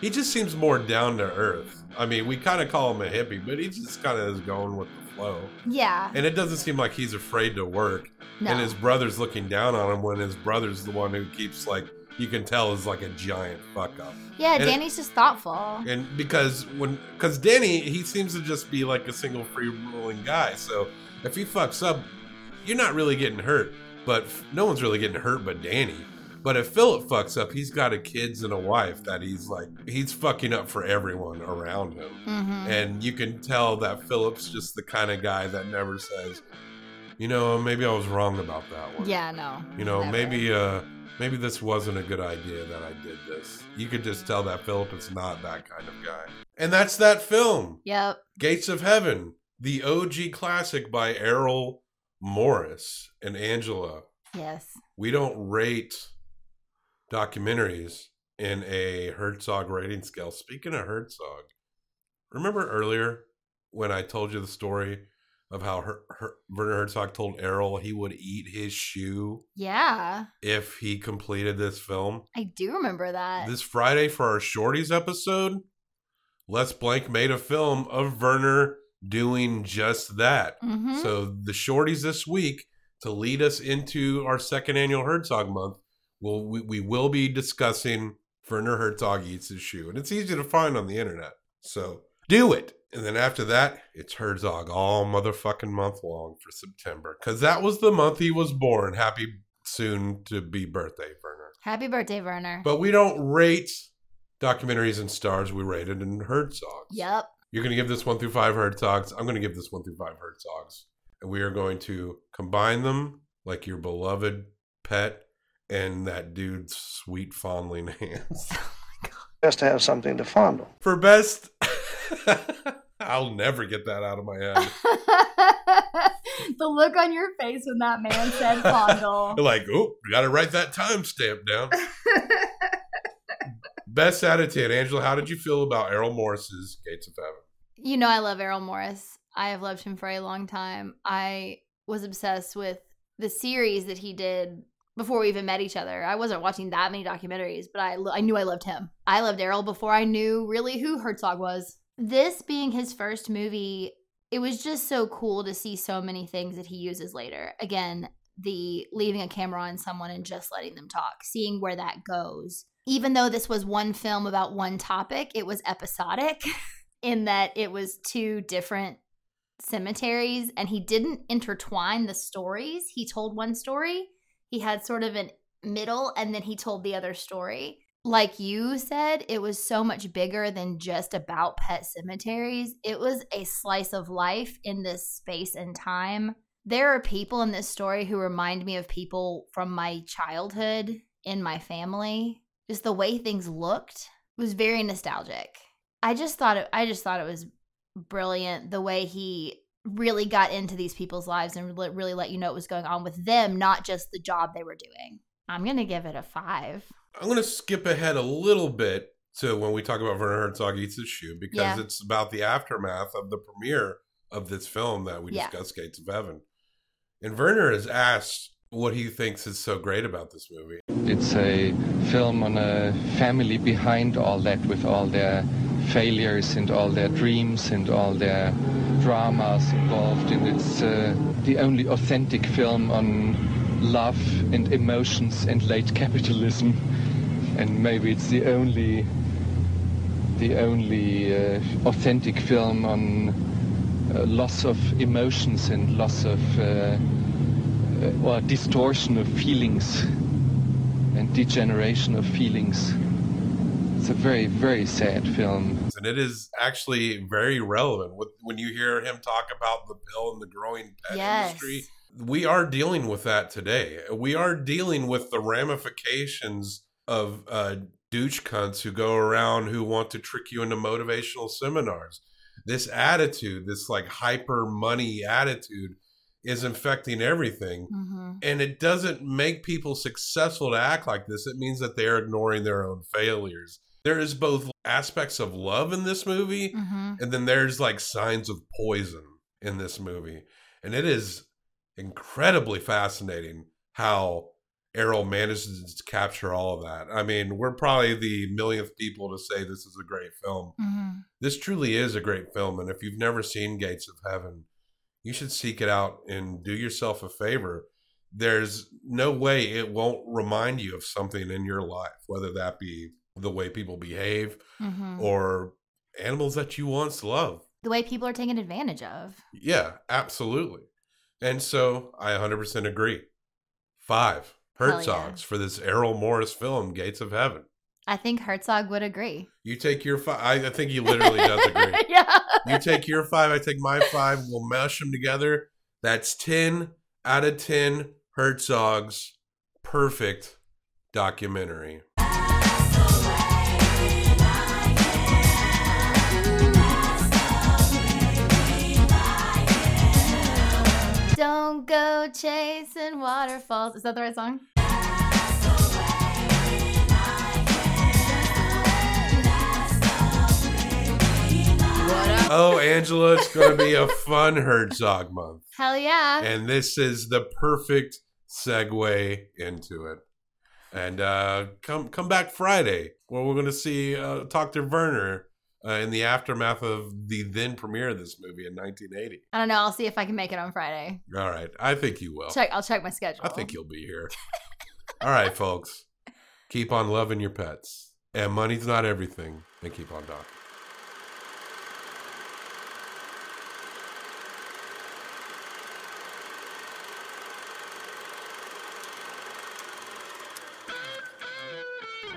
He just seems more down to earth. I mean, we kind of call him a hippie, but he just kind of is going with the flow. Yeah. And it doesn't seem like he's afraid to work. No. And his brother's looking down on him when his brother's the one who keeps like you can tell is like a giant fuck up. Yeah, And- Danny's just thoughtful. and because when because Danny he seems to just be like a single free rolling guy. So if he fucks up, you're not really getting hurt. but f- no one's really getting hurt but Danny. But if Philip fucks up, he's got a kids and a wife that he's like he's fucking up for everyone around him. Mhm. And you can tell that Philip's just the kind of guy that never says, you know, maybe I was wrong about that one. Yeah, no. You know, never. maybe uh maybe this wasn't a good idea that I did this. You could just tell that Philip is not that kind of guy. And that's that film. Yep. Gates of Heaven, the OG classic by Errol Morris and Angela. Yes. We don't rate documentaries in a Herzog rating scale. Speaking of Herzog, remember earlier when I told you the story of how Her- Her- Werner Herzog told Errol he would eat his shoe Yeah. if he completed this film? I do remember that. This Friday for our Shorties episode, Les Blank made a film of Werner doing just that. Mhm. So the Shorties this week to lead us into our second annual Herzog month, will we, we will be discussing Werner Herzog eats his shoe, and it's easy to find on the internet. So do it. And then after that, it's Herzog all motherfucking month long for September. Because that was the month he was born. Happy soon to be birthday, Werner. Happy birthday, Werner. But we don't rate documentaries and stars. We rate it in Herzogs. Yep. You're going to give this one through five Herzogs. I'm going to give this one through five Herzogs. And we are going to combine them like your beloved pet and that dude's sweet fondling hands. Oh Just to have something to fondle. For best, I'll never get that out of my head. the look on your face when that man said fondle. like, oh, you got to write that timestamp down. Best attitude, Angela. How did you feel about Errol Morris's Gates of Heaven? You know, I love Errol Morris. I have loved him for a long time. I was obsessed with the series that he did before we even met each other. I wasn't watching that many documentaries, but I, I knew I loved him. I loved Errol before I knew really who Herzog was. This being his first movie, it was just so cool to see so many things that he uses later. Again, the leaving a camera on someone and just letting them talk, seeing where that goes. Even though this was one film about one topic, it was episodic in that it was two different cemeteries and he didn't intertwine the stories. He told one story, he had sort of a middle, and then he told the other story. Like you said, it was so much bigger than just about pet cemeteries. It was a slice of life in this space and time. There are people in this story who remind me of people from my childhood in my family. Just the way things looked was very nostalgic. I just thought it I just thought it was brilliant the way he really got into these people's lives and really, really let you know what was going on with them, not just the job they were doing. I'm going to give it a 5. I'm going to skip ahead a little bit to when we talk about Werner Herzog eats his shoe because Yeah. it's about the aftermath of the premiere of this film that we Yeah. discussed, Gates of Heaven. And Werner is asked what he thinks is so great about this movie. It's a film on a family behind all that, with all their failures and all their dreams and all their dramas involved. And it's uh, the only authentic film on love and emotions and late capitalism. And maybe it's the only, the only uh, authentic film on uh, loss of emotions and loss of uh, uh, or distortion of feelings and degeneration of feelings. It's a very, very sad film. And it is actually very relevant when you hear him talk about the pill and the growing pet Yes. industry. We are dealing with that today. We are dealing with the ramifications of uh, douche cunts who go around who want to trick you into motivational seminars. This attitude, this like hyper money attitude, is infecting everything. And it doesn't make people successful to act like this. It means that they're ignoring their own failures. There is both aspects of love in this movie, Mhm. and then there's like signs of poison in this movie. And it is incredibly fascinating how Errol manages to capture all of that. I mean, we're probably the millionth people to say this is a great film. Mhm. This truly is a great film. And if you've never seen Gates of Heaven, you should seek it out and do yourself a favor. There's no way it won't remind you of something in your life, whether that be the way people behave Mhm. or animals that you once loved. The way people are taken advantage of. Yeah, absolutely. And so I 100% agree. Five Herzogs for this Errol Morris film, Gates of Heaven. I think Herzog would agree. You take your five. I, I think he literally does agree. yeah. You take your five. I take my five. We'll mash them together. That's 10 out of 10 Herzogs. Perfect documentary. Don't go chasing waterfalls. Is that the right song? Oh, Angela, it's going to be a fun Herzog month. Hell yeah. And this is the perfect segue into it. And uh, come come back Friday, where we're going to see uh, Dr. Werner uh, in the aftermath of the then premiere of this movie in 1980. I don't know. I'll see if I can make it on Friday. All right, I think you will. Check. I'll check my schedule. I think you'll be here. All right, folks, keep on loving your pets, and money's not everything, and keep on talking.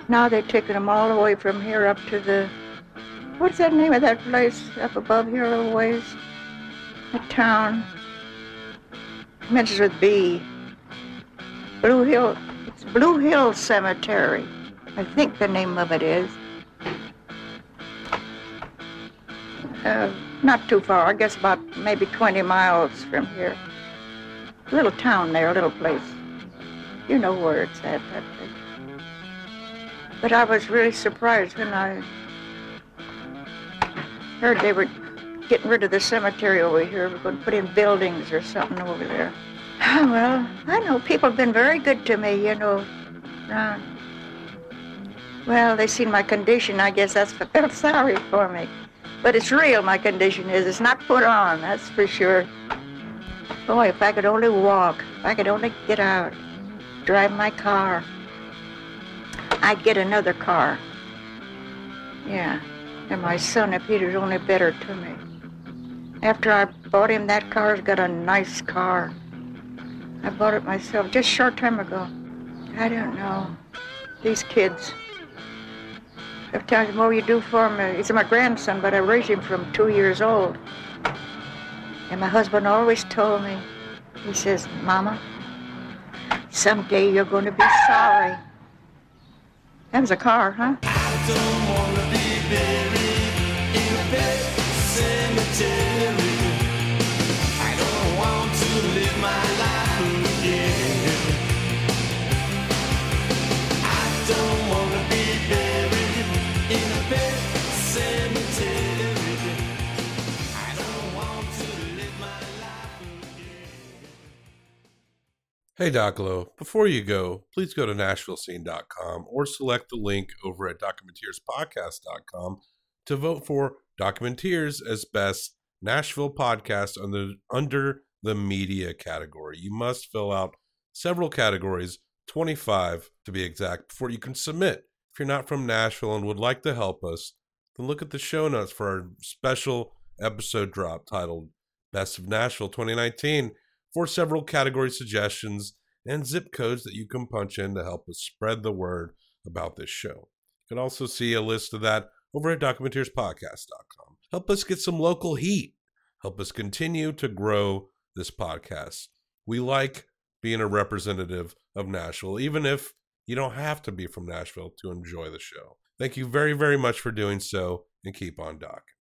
Now they're taking them all the way from here up to the. What's that name of that place up above here a little ways? A town. Mentions with B. Blue Hill. It's Blue Hill Cemetery. I think the name of it is. Uh, not too far. I guess about maybe 20 miles from here. A little town there, a little place. You know where it's at. That. But I was really surprised when I heard they were getting rid of the cemetery over here. We're going to put in buildings or something over there. Oh, well, I know people have been very good to me, you know. Ron. Well, they seen my condition. I guess that's what felt sorry for me. But it's real, my condition is. It's not put on, that's for sure. Boy, if I could only walk, if I could only get out, drive my car. I'd get another car. Yeah. And my son, if he'd only better to me. After I bought him that car, he's got a nice car. I bought it myself just a short time ago. I don't know. These kids. Sometimes the more you do for him, he's my grandson, but I raised him from two years old. And my husband always told me, he says, Mama, someday you're going to be sorry. That was a car, huh? Hey, Doclo, before you go, please go to NashvilleScene.com or select the link over at DocumenteersPodcast.com to vote for Documenteers as Best Nashville Podcast under, under the Media category. You must fill out several categories, 25 to be exact, before you can submit. If you're not from Nashville and would like to help us, then look at the show notes for our special episode drop titled Best of Nashville 2019 for several category suggestions and zip codes that you can punch in to help us spread the word about this show. You can also see a list of that over at documenteerspodcast.com. Help us get some local heat. Help us continue to grow this podcast. We like being a representative of Nashville, even if you don't have to be from Nashville to enjoy the show. Thank you very, very much for doing so, and keep on docking.